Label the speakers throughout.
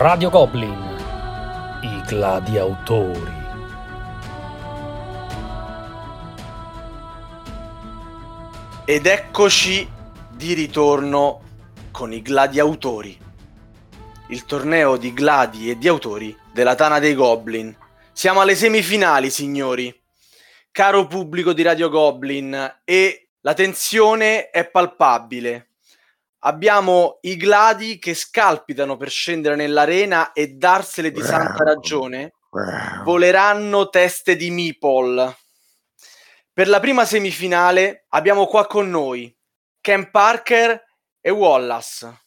Speaker 1: Radio Goblin, i gladiatori.
Speaker 2: Ed eccoci di ritorno con i gladiatori. Il torneo di gladi e di autori della Tana dei Goblin. Siamo alle semifinali, signori. Caro pubblico di Radio Goblin, e la tensione è palpabile. Abbiamo i gladi che scalpitano per scendere nell'arena e darsele di santa ragione. Voleranno teste di meeple. Per la prima semifinale abbiamo qua con noi Ken Parker e Wallace.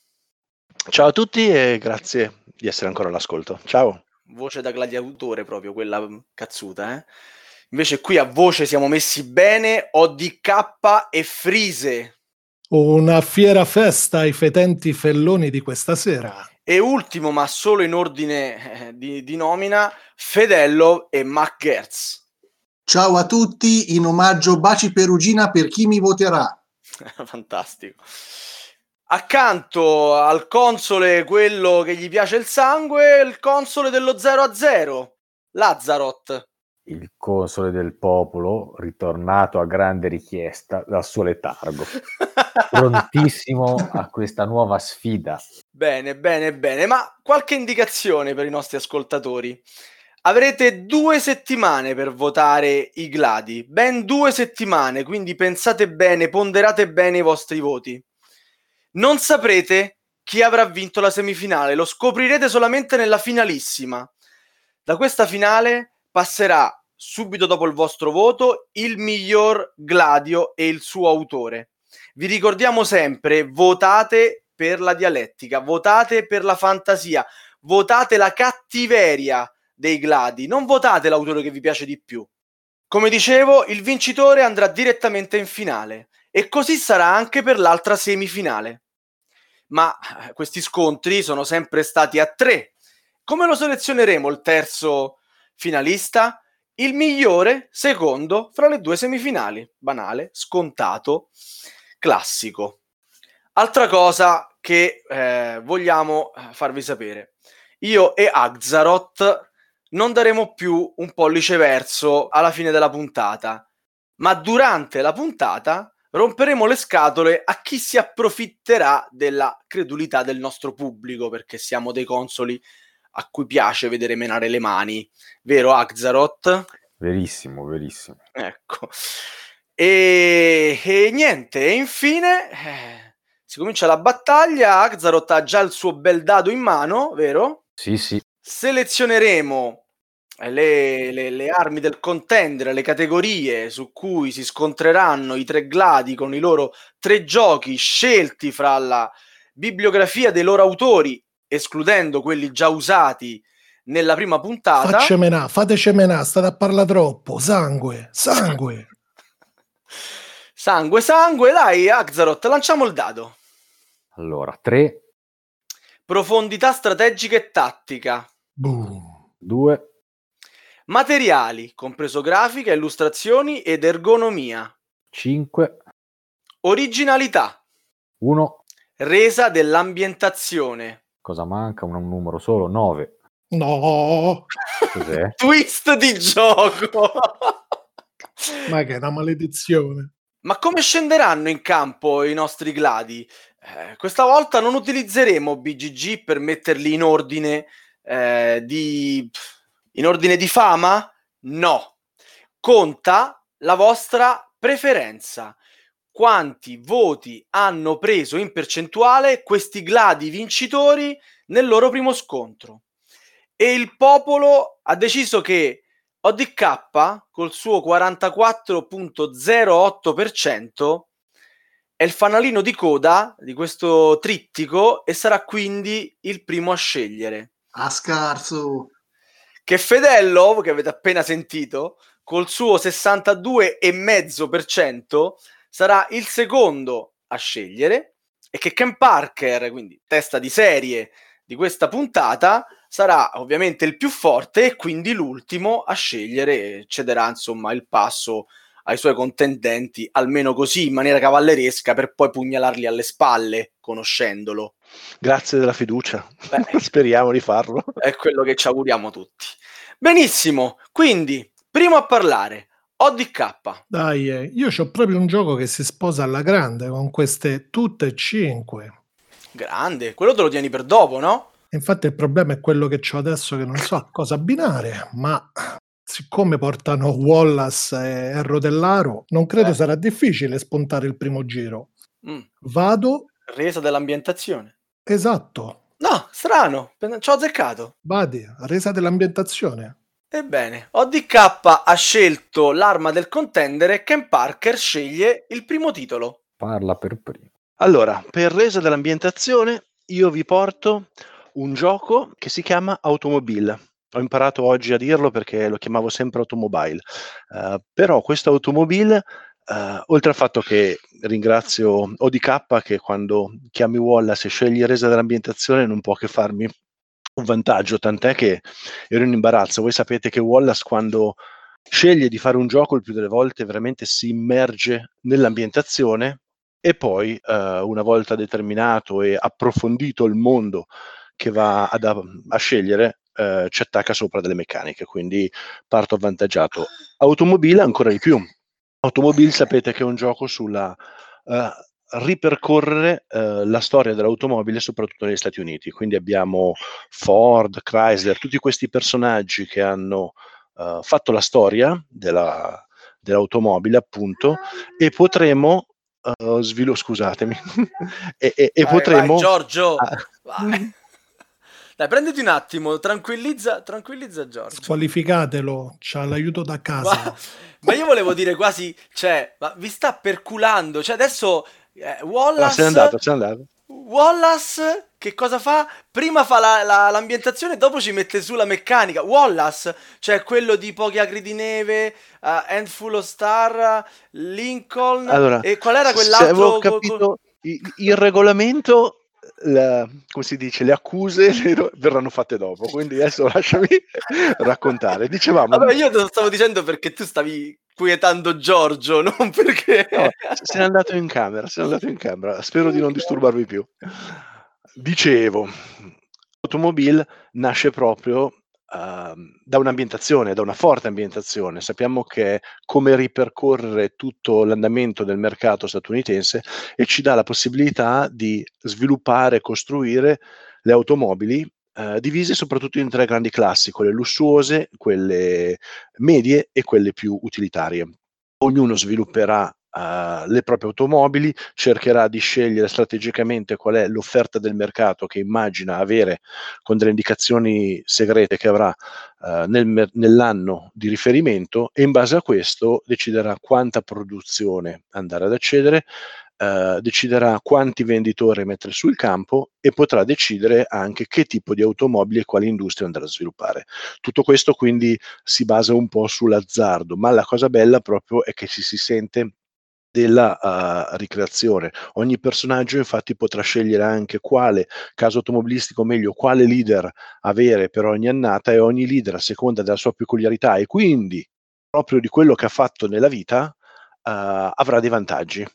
Speaker 3: Ciao a tutti e grazie di essere ancora all'ascolto. Ciao.
Speaker 2: Voce da gladiatore proprio, quella cazzuta, eh? Invece qui a voce siamo messi bene, ODK e Frise.
Speaker 4: Una fiera festa ai fetenti felloni di questa sera.
Speaker 2: E ultimo, ma solo in ordine eh, di, di nomina, Fedello e McGertz.
Speaker 5: Ciao a tutti, in omaggio baci perugina per chi mi voterà.
Speaker 2: Fantastico. Accanto al console, quello che gli piace il sangue, il console dello 0 a 0, Lazarot.
Speaker 6: Il console del popolo, ritornato a grande richiesta dal suo letargo, prontissimo a questa nuova sfida.
Speaker 2: Bene, bene, bene, ma qualche indicazione per i nostri ascoltatori. Avrete due settimane per votare i gladi, ben due settimane, quindi pensate bene, ponderate bene i vostri voti. Non saprete chi avrà vinto la semifinale, lo scoprirete solamente nella finalissima. Da questa finale passerà subito dopo il vostro voto il miglior Gladio e il suo autore. Vi ricordiamo sempre, votate per la dialettica, votate per la fantasia, votate la cattiveria dei gladi, non votate l'autore che vi piace di più. Come dicevo, il vincitore andrà direttamente in finale e così sarà anche per l'altra semifinale. Ma eh, questi scontri sono sempre stati a tre. Come lo selezioneremo il terzo finalista? Il migliore secondo fra le due semifinali. Banale, scontato, classico. Altra cosa che eh, vogliamo eh, farvi sapere. Io e Axaroth non daremo più un pollice verso alla fine della puntata, ma durante la puntata romperemo le scatole a chi si approfitterà della credulità del nostro pubblico, perché siamo dei consoli a cui piace vedere menare le mani, vero Axaroth?
Speaker 6: Verissimo, verissimo.
Speaker 2: Ecco. E, e niente, e infine eh, si comincia la battaglia, Axaroth ha già il suo bel dado in mano, vero?
Speaker 6: Sì, sì.
Speaker 2: Selezioneremo le, le, le, armi del contender, le categorie su cui si scontreranno i tre gladi con i loro tre giochi scelti fra la bibliografia dei loro autori, escludendo quelli già usati nella prima puntata.
Speaker 4: Facce menà, fateci menà, state a parlare troppo. Sangue, sangue.
Speaker 2: sangue, sangue, dai, Axaroth, lanciamo il dado.
Speaker 6: Allora, 3.
Speaker 2: Profondità strategica e tattica.
Speaker 4: Boom.
Speaker 6: 2.
Speaker 2: Materiali, compreso grafica, illustrazioni ed ergonomia.
Speaker 6: 5.
Speaker 2: Originalità.
Speaker 6: 1.
Speaker 2: Resa dell'ambientazione.
Speaker 6: Cosa manca? Un, un numero solo? 9.
Speaker 4: No.
Speaker 6: Cos'è?
Speaker 2: Twist di gioco.
Speaker 4: Ma che è una maledizione.
Speaker 2: Ma come scenderanno in campo i nostri gladi? Eh, questa volta non utilizzeremo BGG per metterli in ordine eh, di in ordine di fama? No. Conta la vostra preferenza. Quanti voti hanno preso in percentuale questi gladi vincitori nel loro primo scontro? E il popolo ha deciso che ODK col suo 44.08% è il fanalino di coda di questo trittico e sarà quindi il primo a scegliere.
Speaker 5: A scarso
Speaker 2: che Fedello, che avete appena sentito, col suo 62,5% sarà il secondo a scegliere e che Ken Parker, quindi testa di serie di questa puntata, sarà ovviamente il più forte e quindi l'ultimo a scegliere e cederà insomma il passo ai suoi contendenti, almeno così in maniera cavalleresca, per poi pugnalarli alle spalle, conoscendolo.
Speaker 3: Grazie della fiducia.
Speaker 2: Beh.
Speaker 3: Speriamo di farlo.
Speaker 2: È quello che ci auguriamo tutti. Benissimo, quindi, primo a parlare, ODK.
Speaker 4: Dai, eh, io ho proprio un gioco che si sposa alla grande con queste tutte e cinque.
Speaker 2: Grande, quello te lo tieni per dopo, no?
Speaker 4: Infatti il problema è quello che ho adesso che non so a cosa abbinare, ma siccome portano Wallace e Rodellaro, non credo
Speaker 2: Eh.
Speaker 4: sarà difficile spuntare il primo giro.
Speaker 2: Mm,
Speaker 4: Vado,
Speaker 2: Resa dell'ambientazione.
Speaker 4: esatto,
Speaker 2: No, strano, ci ho azzeccato.
Speaker 4: vadi, resa dell'ambientazione.
Speaker 2: Ebbene, ODK ha scelto l'arma del contendere e Ken Parker sceglie il primo titolo.
Speaker 6: Parla per primo.
Speaker 3: Allora, per resa dell'ambientazione, io vi porto un gioco che si chiama Automobile. Ho imparato oggi a dirlo perché lo chiamavo sempre Automobile. Eh, però questo Automobile, eh, oltre al fatto che ringrazio ODK che quando chiami Wallace e scegli resa dell'ambientazione non può che farmi un vantaggio, tant'è che ero in imbarazzo. Voi sapete che Wallace quando sceglie di fare un gioco il più delle volte veramente si immerge nell'ambientazione e poi eh, una volta determinato e approfondito il mondo che va ad- a, scegliere eh, ci attacca sopra delle meccaniche quindi parto avvantaggiato. Automobile ancora di più. Automobile sapete che è un gioco sulla eh, ripercorrere eh, la storia dell'automobile soprattutto negli Stati Uniti quindi abbiamo Ford, Chrysler tutti questi personaggi che hanno eh, fatto la storia della, dell'automobile appunto e potremo uh, svilo- scusatemi e, e- e
Speaker 2: Vai,
Speaker 3: potremo
Speaker 2: vai, Giorgio,
Speaker 3: Ah.
Speaker 2: vai. Dai, prenditi un attimo, tranquillizza, tranquillizza Giorgio.
Speaker 4: Squalificatelo, c'ha l'aiuto da casa.
Speaker 2: Ma, ma io volevo dire quasi, cioè, ma vi sta perculando, cioè adesso eh,
Speaker 3: No,
Speaker 2: Wallace,
Speaker 3: se n'è andato, se n'è andato.
Speaker 2: Wallace che cosa fa? Prima fa la- la- l'ambientazione, dopo ci mette su la meccanica. Wallace, cioè quello di Pochi Acri di Neve, uh, Handful of Star, Lincoln,
Speaker 3: Allora,
Speaker 2: e qual era
Speaker 3: se
Speaker 2: quell'altro?
Speaker 3: avevo
Speaker 2: co- co-
Speaker 3: capito i- il regolamento la- come si dice le accuse verranno fatte dopo quindi adesso lasciami raccontare dicevamo
Speaker 2: Vabbè, io te lo stavo dicendo perché tu stavi quietando Giorgio, non perché...
Speaker 3: No, se n'è andato in camera, se n'è andato in camera. Spero di non disturbarvi più. Dicevo, Automobile nasce proprio da un'ambientazione, da una forte ambientazione. Sappiamo che come ripercorrere tutto l'andamento del mercato statunitense e ci dà la possibilità di sviluppare e costruire le automobili eh, divise soprattutto in tre grandi classi, quelle lussuose, quelle medie e quelle più utilitarie. Ognuno svilupperà eh, le proprie automobili, cercherà di scegliere strategicamente qual è l'offerta del mercato che immagina avere con delle indicazioni segrete che avrà eh, nel nell'anno di riferimento e in base a questo deciderà quanta produzione andare ad accedere, eh, deciderà quanti venditori mettere sul campo e potrà decidere anche che tipo di automobili e quali industrie andare a sviluppare. Tutto questo quindi si basa un po' sull'azzardo, ma la cosa bella proprio è che ci si sente della uh, ricreazione. Ogni personaggio infatti potrà scegliere anche quale caso automobilistico, meglio, quale leader avere per ogni annata e ogni leader a seconda della sua peculiarità e quindi proprio di quello che ha fatto nella vita uh, avrà dei vantaggi.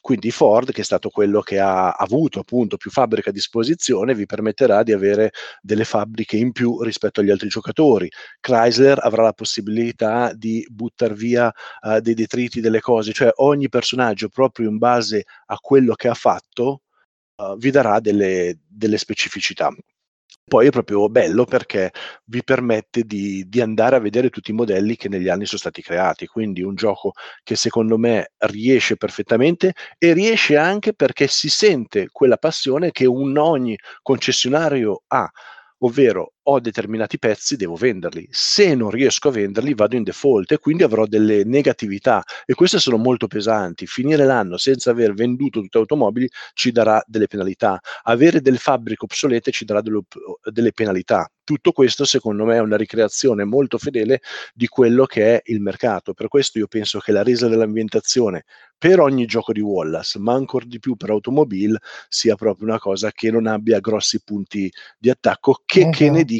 Speaker 3: Quindi Ford, che è stato quello che ha avuto appunto più fabbriche a disposizione, vi permetterà di avere delle fabbriche in più rispetto agli altri giocatori. Chrysler avrà la possibilità di buttare via uh, dei detriti, delle cose, cioè ogni personaggio proprio in base a quello che ha fatto uh, vi darà delle, delle specificità. Poi è proprio bello perché vi permette di, di, andare a vedere tutti i modelli che negli anni sono stati creati, quindi un gioco che secondo me riesce perfettamente e riesce anche perché si sente quella passione che un ogni concessionario ha, ovvero ho determinati pezzi, devo venderli. Se non riesco a venderli, vado in default e quindi avrò delle negatività e queste sono molto pesanti. Finire l'anno senza aver venduto tutte le automobili ci darà delle penalità. Avere delle fabbriche obsolete ci darà delle, delle penalità. Tutto questo, secondo me, è una ricreazione molto fedele di quello che è il mercato. Per questo io penso che la resa dell'ambientazione per ogni gioco di Wallace, ma ancora di più per Automobile, sia proprio una cosa che non abbia grossi punti di attacco, che,
Speaker 4: Mhm.
Speaker 3: che ne dica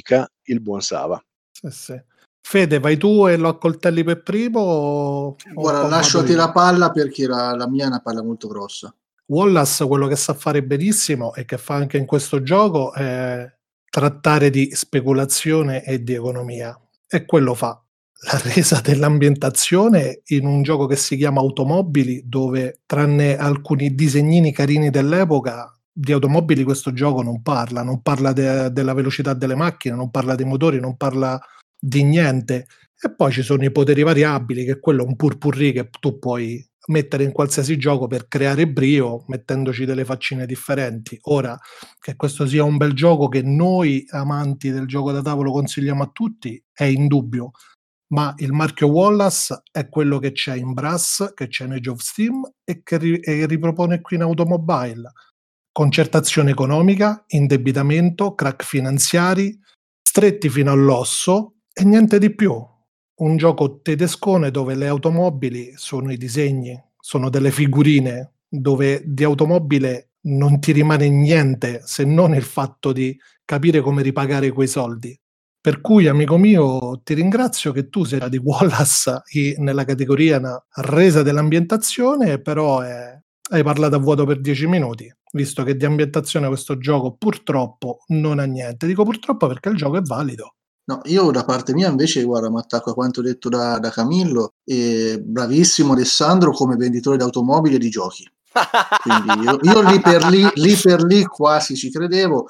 Speaker 3: il buon Sava.
Speaker 4: Sì, sì. Fede, vai tu e lo accoltelli per primo? O,
Speaker 5: Guarda,
Speaker 4: o
Speaker 5: lascio a te la palla perché la, la mia è una palla molto grossa.
Speaker 4: Wallace quello che sa fare benissimo e che fa anche in questo gioco è trattare di speculazione e di economia e quello fa la resa dell'ambientazione in un gioco che si chiama Automobili dove tranne alcuni disegnini carini dell'epoca di automobili questo gioco non parla, non parla de- della velocità delle macchine, non parla dei motori, non parla di niente e poi ci sono i poteri variabili che quello è un purpurri che tu puoi mettere in qualsiasi gioco per creare brio mettendoci delle faccine differenti. Ora che questo sia un bel gioco che noi amanti del gioco da tavolo consigliamo a tutti è indubbio, ma il marchio Wallace è quello che c'è in Brass, che c'è in Age of Steam e che ri- e ripropone qui in Automobile. Concertazione economica, indebitamento, crack finanziari, stretti fino all'osso e niente di più un gioco tedescone dove le automobili sono i disegni, sono delle figurine, dove di automobile non ti rimane niente se non il fatto di capire come ripagare quei soldi. Per cui, amico mio, ti ringrazio che tu sei di Wallace nella categoria resa dell'ambientazione, però eh, hai parlato a vuoto per dieci minuti, visto che di ambientazione questo gioco purtroppo non ha niente. Dico purtroppo perché il gioco è valido.
Speaker 5: No, io da parte mia invece, guarda, mi attacco a quanto detto da, da Camillo, e bravissimo Alessandro come venditore di automobili e di giochi. Quindi io, io lì, per lì, lì per lì quasi ci credevo,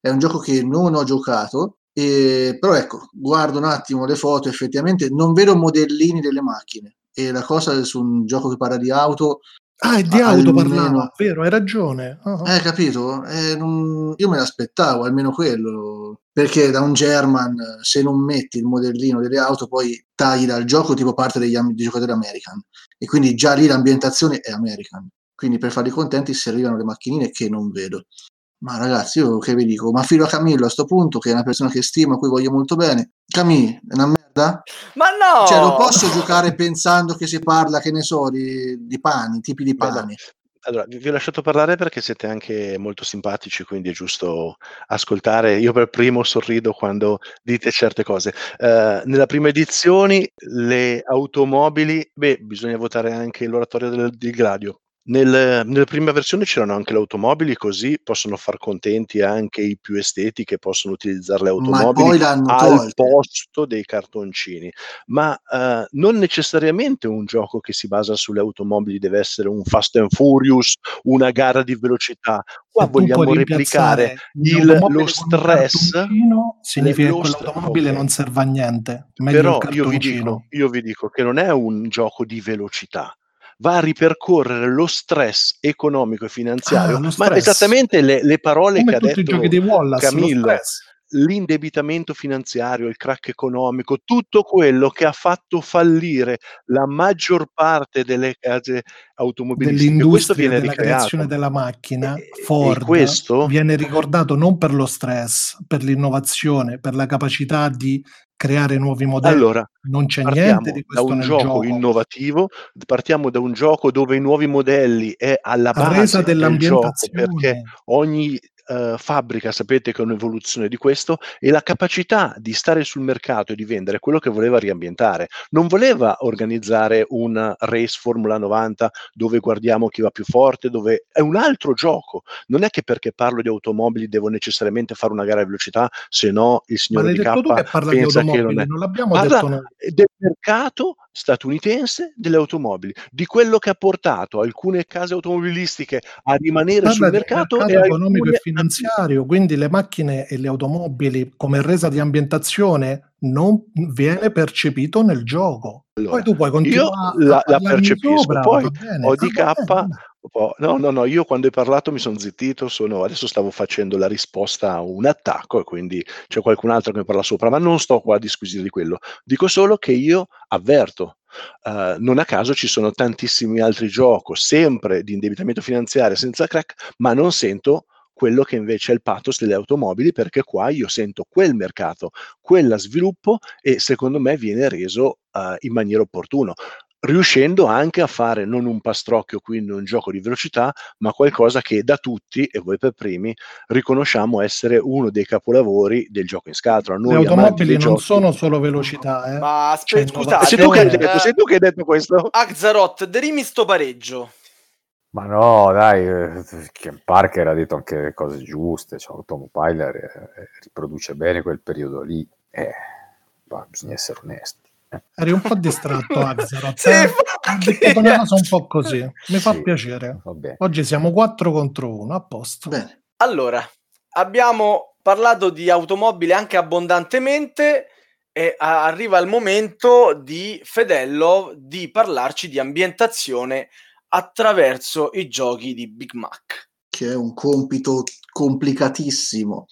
Speaker 5: è un gioco che non ho giocato, e, però ecco, guardo un attimo le foto, effettivamente non vedo modellini delle macchine, e la cosa su un gioco che parla di auto,
Speaker 4: Ah, è di
Speaker 5: Ah,
Speaker 4: auto
Speaker 5: almeno-
Speaker 4: parlava, vero, hai ragione. Ah.
Speaker 5: eh, capito? Eh, non- io me l'aspettavo, almeno quello, perché da un German, se non metti il modellino delle auto, poi tagli dal gioco tipo parte degli am- dei giocatori American, e quindi già lì l'ambientazione è American. Quindi per farli contenti servivano le macchinine che non vedo. Ma ragazzi, io che vi dico? Ma filo a Camillo a sto punto, che è una persona che stimo, a cui voglio molto bene. Camì, è una merda?
Speaker 2: Ma no!
Speaker 5: Cioè, lo posso giocare pensando che si parla, che ne so, di, di pani, tipi di pani.
Speaker 3: Allora, vi vi ho lasciato parlare perché siete anche molto simpatici, quindi è giusto ascoltare. Io per primo sorrido quando dite certe cose. Eh, nella prima edizione le automobili, beh, bisogna votare anche l'oratorio del, del Gladio. Nel- nella prima versione c'erano anche le automobili, così possono far contenti anche i più esteti che possono utilizzare le automobili al
Speaker 5: tolte.
Speaker 3: posto dei cartoncini. Ma eh, non necessariamente un gioco che si basa sulle automobili deve essere un Fast and Furious, una gara di velocità. Qua vogliamo replicare il- lo stress,
Speaker 4: significa
Speaker 3: lo
Speaker 4: che quell'automobile
Speaker 3: ok.
Speaker 4: non serve a niente.
Speaker 3: Però io vi, dico, io vi dico che non è un gioco di velocità, va a ripercorrere lo stress economico e finanziario,
Speaker 4: Ah,
Speaker 3: ma
Speaker 4: stress.
Speaker 3: esattamente le, le parole
Speaker 4: Come
Speaker 3: che ha detto
Speaker 4: Wallace, lo
Speaker 3: Camillo. L'indebitamento finanziario, il crack economico, tutto quello che ha fatto fallire la maggior parte delle case automobilistiche. Questo viene
Speaker 4: della
Speaker 3: ricreato.
Speaker 4: creazione della macchina,
Speaker 3: E- e
Speaker 4: Ford
Speaker 3: questo-
Speaker 4: viene ricordato non per lo stress, per l'innovazione, per la capacità di creare nuovi modelli.
Speaker 3: Allora,
Speaker 4: non c'è niente di
Speaker 3: da
Speaker 4: questo
Speaker 3: un
Speaker 4: nel
Speaker 3: gioco,
Speaker 4: gioco.
Speaker 3: innovativo, partiamo da un gioco dove i nuovi modelli è alla base del gioco, perché
Speaker 4: dell'ambientazione.
Speaker 3: ogni eh, fabbrica sapete che è un'evoluzione di questo e la capacità di stare sul mercato e di vendere quello che voleva riambientare. Non voleva organizzare un race Formula 90 dove guardiamo chi va più forte, dove è un altro gioco. Non è che perché parlo di automobili devo necessariamente fare una gara di velocità, se no il
Speaker 4: Ma
Speaker 3: signore
Speaker 4: l'hai
Speaker 3: di K pensa che non è.
Speaker 4: non l'abbiamo
Speaker 3: Parla
Speaker 4: detto noi.
Speaker 3: Mercato statunitense delle automobili, di quello che ha portato alcune case automobilistiche a rimanere
Speaker 4: Parla
Speaker 3: sul mercato,
Speaker 4: mercato economico
Speaker 3: alcune
Speaker 4: e finanziario, quindi le macchine e le automobili come resa di ambientazione non viene percepito nel gioco.
Speaker 3: Allora,
Speaker 4: poi tu puoi
Speaker 3: io
Speaker 4: continuare
Speaker 3: la,
Speaker 4: a
Speaker 3: la
Speaker 4: parlarmi
Speaker 3: percepisco,
Speaker 4: sopra,
Speaker 3: poi
Speaker 4: bene.
Speaker 3: ODK,
Speaker 4: bene,
Speaker 3: no, no, no, io quando hai parlato mi sono zittito, sono, adesso stavo facendo la risposta a un attacco e quindi c'è qualcun altro che mi parla sopra, ma non sto qua a disquisire di quello, dico solo che io avverto, eh, non a caso ci sono tantissimi altri giochi, sempre di indebitamento finanziario senza crack, ma non sento quello che invece è il pathos delle automobili, perché qua io sento quel mercato, quella sviluppo e secondo me viene reso eh, in maniera opportuna. riuscendo anche a fare non un pastrocchio, quindi un gioco di velocità, ma qualcosa che da tutti, e voi per primi, riconosciamo essere uno dei capolavori del gioco in scatola. Noi
Speaker 4: Le automobili non
Speaker 3: giochi-
Speaker 4: sono solo velocità, eh.
Speaker 2: Ma
Speaker 4: C'è
Speaker 2: aspetta, scusate,
Speaker 3: Sei tu, che hai
Speaker 4: innovazione.
Speaker 3: detto, sei tu che hai detto questo?
Speaker 2: Axaroth, derimi sto pareggio.
Speaker 6: Ma no, dai, eh, Ken Parker ha detto anche le cose giuste, cioè Automobile eh, eh, riproduce bene quel periodo lì, eh, ma bisogna essere onesti. eh.
Speaker 4: Eri un po' distratto, Axaroth.
Speaker 2: Sì,
Speaker 4: eh? detto una cosa un po' così. Mi fa
Speaker 6: Sì,
Speaker 4: piacere. Oggi siamo 4 contro 1, a posto.
Speaker 5: Bene.
Speaker 2: Allora, abbiamo parlato di automobili anche abbondantemente e a- arriva il momento di Fedello di parlarci di ambientazione attraverso i giochi di Big Mac.
Speaker 5: che è un compito complicatissimo.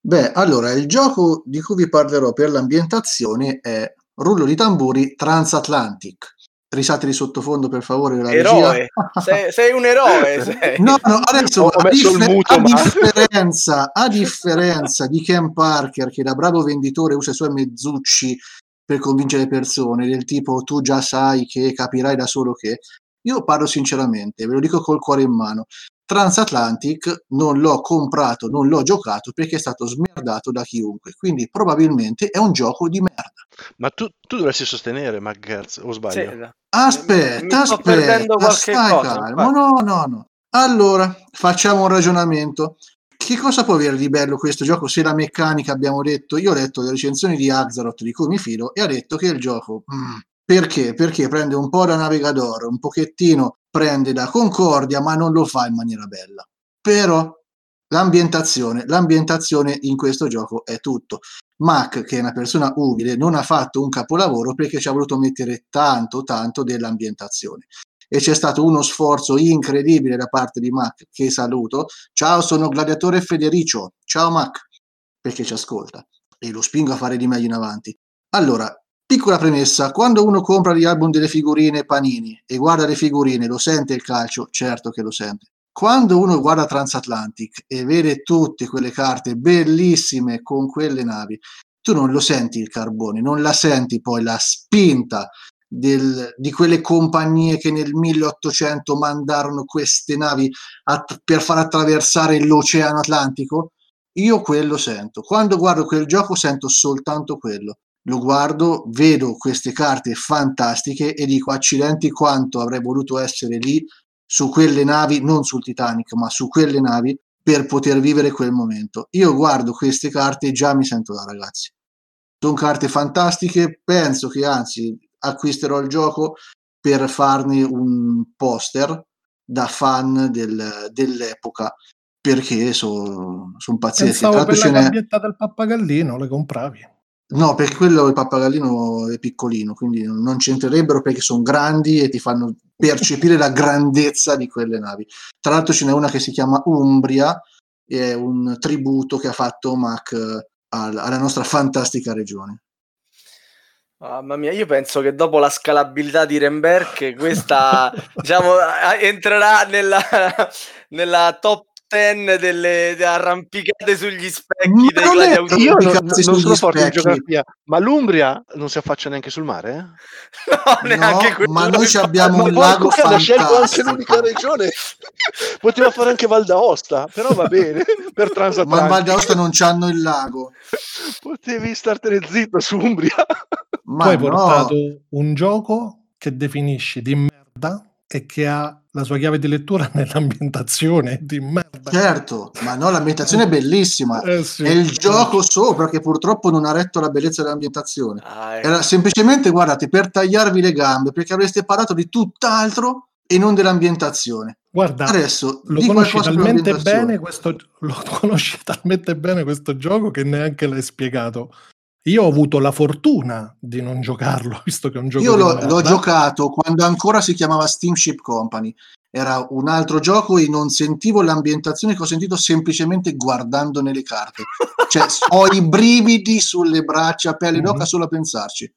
Speaker 5: Beh, allora, il gioco di cui vi parlerò per l'ambientazione è Rullo di tamburi Transatlantic. Risate di sottofondo, per favore, della
Speaker 2: Eroe,
Speaker 5: regia.
Speaker 2: sei, sei un eroe. Sei.
Speaker 5: No, no, adesso a, differ-
Speaker 3: muto,
Speaker 5: a
Speaker 3: ma-
Speaker 5: differenza, a differenza di Ken Parker che da bravo venditore usa i suoi mezzucci per convincere le persone, del tipo tu già sai che capirai da solo che io parlo sinceramente, ve lo dico col cuore in mano. Transatlantic non l'ho comprato, non l'ho giocato perché è stato smerdato da chiunque, quindi probabilmente è un gioco di merda.
Speaker 3: Ma tu, tu dovresti sostenere McGertz, o sbaglio?
Speaker 2: Sì, Mi
Speaker 5: Aspetta, aspetta, stai
Speaker 2: cosa,
Speaker 5: calmo. No, no, no. Allora, facciamo un ragionamento. Che cosa può avere di bello questo gioco se la meccanica abbiamo detto? Io ho letto le recensioni di Axaroth di cui mi fido e ha detto che il gioco mm, perché? Perché prende un po' da Navigador, un pochettino prende da Concordia, ma non lo fa in maniera bella. Però l'ambientazione, l'ambientazione in questo gioco è tutto. Mac, che è una persona umile, non ha fatto un capolavoro perché ci ha voluto mettere tanto, tanto dell'ambientazione. E c'è stato uno sforzo incredibile da parte di Mac, che saluto. Ciao, sono Gladiatore Federico. Ciao Mac, perché ci ascolta. E lo spingo a fare di meglio in avanti. Allora, piccola premessa, quando uno compra gli album delle figurine Panini e guarda le figurine, lo sente il calcio? Certo che lo sente. Quando uno guarda Transatlantic e vede tutte quelle carte bellissime con quelle navi, tu non lo senti il carbone, non la senti poi la spinta del- di quelle compagnie che nel 1800 mandarono queste navi att- per far attraversare l'Oceano Atlantico? Io quello sento. Quando guardo quel gioco sento soltanto quello. Lo guardo, vedo queste carte fantastiche e dico accidenti quanto avrei voluto essere lì su quelle navi, non sul Titanic, ma su quelle navi per poter vivere quel momento. Io guardo queste carte e già mi sento da ragazzi. Sono carte fantastiche, penso che anzi acquisterò il gioco per farne un poster da fan del- dell'epoca perché sono pazzeschi. Tra
Speaker 4: Pensavo
Speaker 5: l'altro
Speaker 4: per la gabbietta del pappagallino le compravi.
Speaker 5: No, perché quello il pappagallino è piccolino, quindi non c'entrerebbero perché sono grandi e ti fanno percepire la grandezza di quelle navi. Tra l'altro ce n'è una che si chiama Umbria, è un tributo che ha fatto Mac eh, al- alla nostra fantastica regione.
Speaker 2: Mamma mia, io penso che dopo la scalabilità di Remberg, questa diciamo, entrerà nella, nella top 10 delle arrampicate sugli specchi
Speaker 5: Ma
Speaker 2: dei gladiatori.
Speaker 3: Io non, non sono forte in geografia, ma l'Umbria non si affaccia neanche sul mare? eh?
Speaker 2: No, neanche
Speaker 5: No,
Speaker 2: quello.
Speaker 5: ma noi ci
Speaker 2: infatti.
Speaker 5: abbiamo
Speaker 3: Ma
Speaker 5: un
Speaker 3: poi
Speaker 5: lago
Speaker 3: ha scelto anche
Speaker 5: fantastico.
Speaker 3: l'unica regione. Poteva fare anche Val d'Aosta, però va bene, per
Speaker 5: Ma in. Val d'Aosta non c'hanno il lago.
Speaker 3: Potevi startene zitto su Umbria.
Speaker 5: Ma
Speaker 4: tu hai
Speaker 5: no,
Speaker 4: portato un gioco che definisci di merda e che ha la sua chiave di lettura nell'ambientazione di merda.
Speaker 5: certo, ma no, l'ambientazione è bellissima.
Speaker 4: Eh sì.
Speaker 5: È il gioco sopra che purtroppo non ha retto la bellezza dell'ambientazione.
Speaker 2: Ah, ecco.
Speaker 5: Era semplicemente, guardate, per tagliarvi le gambe, perché avreste parlato di tutt'altro e non dell'ambientazione.
Speaker 4: Guarda,
Speaker 5: Adesso
Speaker 4: lo conosci talmente bene questo lo conosci talmente bene questo gioco che neanche l'hai spiegato. Io ho avuto la fortuna di non giocarlo, visto che è un gioco
Speaker 5: Io
Speaker 4: di
Speaker 5: l'ho, l'ho giocato quando ancora si chiamava Steamship Company. Era un altro gioco e non sentivo l'ambientazione che ho sentito semplicemente guardandone le carte. Cioè, ho i brividi sulle braccia, pelle d'oca
Speaker 4: Mhm.
Speaker 5: solo a pensarci.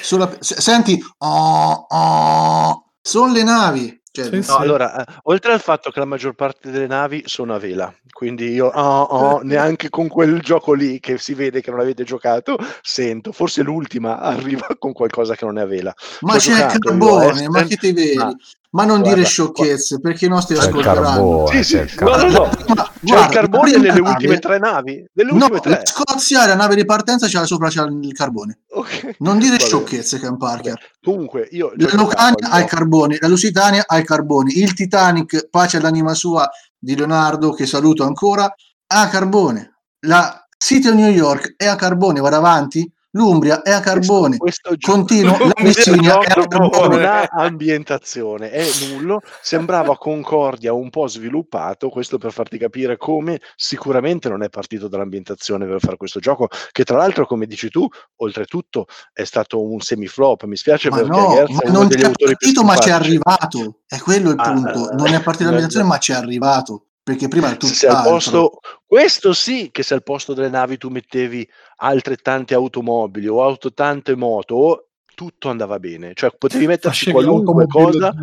Speaker 5: Solo a senti, oh, oh, sono le navi. Cioè,
Speaker 4: Sì,
Speaker 3: No,
Speaker 4: sì.
Speaker 3: allora, eh, oltre al fatto che la maggior parte delle navi sono a vela, quindi io oh, oh, neanche con quel gioco lì che si vede che non avete giocato, sento, forse l'ultima arriva con qualcosa che non è a vela.
Speaker 5: Ma
Speaker 3: Ci ho
Speaker 5: c'è il
Speaker 3: giocato io a
Speaker 5: carbone, ma che te vedi?
Speaker 3: ma-
Speaker 5: Ma non
Speaker 3: guarda,
Speaker 5: dire sciocchezze, perché i nostri
Speaker 6: C'è
Speaker 5: ascolteranno.
Speaker 6: carbone,
Speaker 3: Sì,
Speaker 6: c'è
Speaker 3: sì,
Speaker 6: il
Speaker 3: no, no, no. C'è
Speaker 5: guarda,
Speaker 3: il carbone nelle
Speaker 5: nave-
Speaker 3: ultime tre navi? Nelle
Speaker 5: No,
Speaker 3: ultime tre?
Speaker 5: la Scozia, la nave di partenza c'era sopra c'era il carbone.
Speaker 3: Ok.
Speaker 5: Non dire sciocchezze, Ken Parker.
Speaker 3: Vabbè. Comunque, io...
Speaker 5: La Lucania
Speaker 3: al
Speaker 5: ha il carbone, la Lusitania ha il carbone, il Titanic, pace all'anima sua di Leonardo, che saluto ancora, ha carbone. La City of New York è a carbone, vado avanti. L'Umbria è a carbone.
Speaker 3: Questo, questo
Speaker 5: Continuo, la
Speaker 3: questo
Speaker 5: Messinia è a
Speaker 3: non
Speaker 5: carbone.
Speaker 3: ha ambientazione, è nullo. Sembrava Concordia un po' sviluppato, questo per farti capire come sicuramente non è partito dall'ambientazione per fare questo gioco, che tra l'altro, come dici tu, oltretutto è stato un semiflop. Mi spiace
Speaker 5: Ma
Speaker 3: perché
Speaker 5: no,
Speaker 3: Gerz
Speaker 5: ma
Speaker 3: è
Speaker 5: non
Speaker 3: più
Speaker 5: partito, ma c'è
Speaker 3: simpatici.
Speaker 5: arrivato. È quello il
Speaker 3: Ah,
Speaker 5: punto.
Speaker 3: eh,
Speaker 5: Non è partito dall'ambientazione,
Speaker 3: eh,
Speaker 5: ma c'è arrivato. Perché prima era
Speaker 3: se sei al posto, questo sì che se al posto delle navi tu mettevi altrettante automobili o auto tante moto, tutto andava bene, cioè potevi metterci qualunque cosa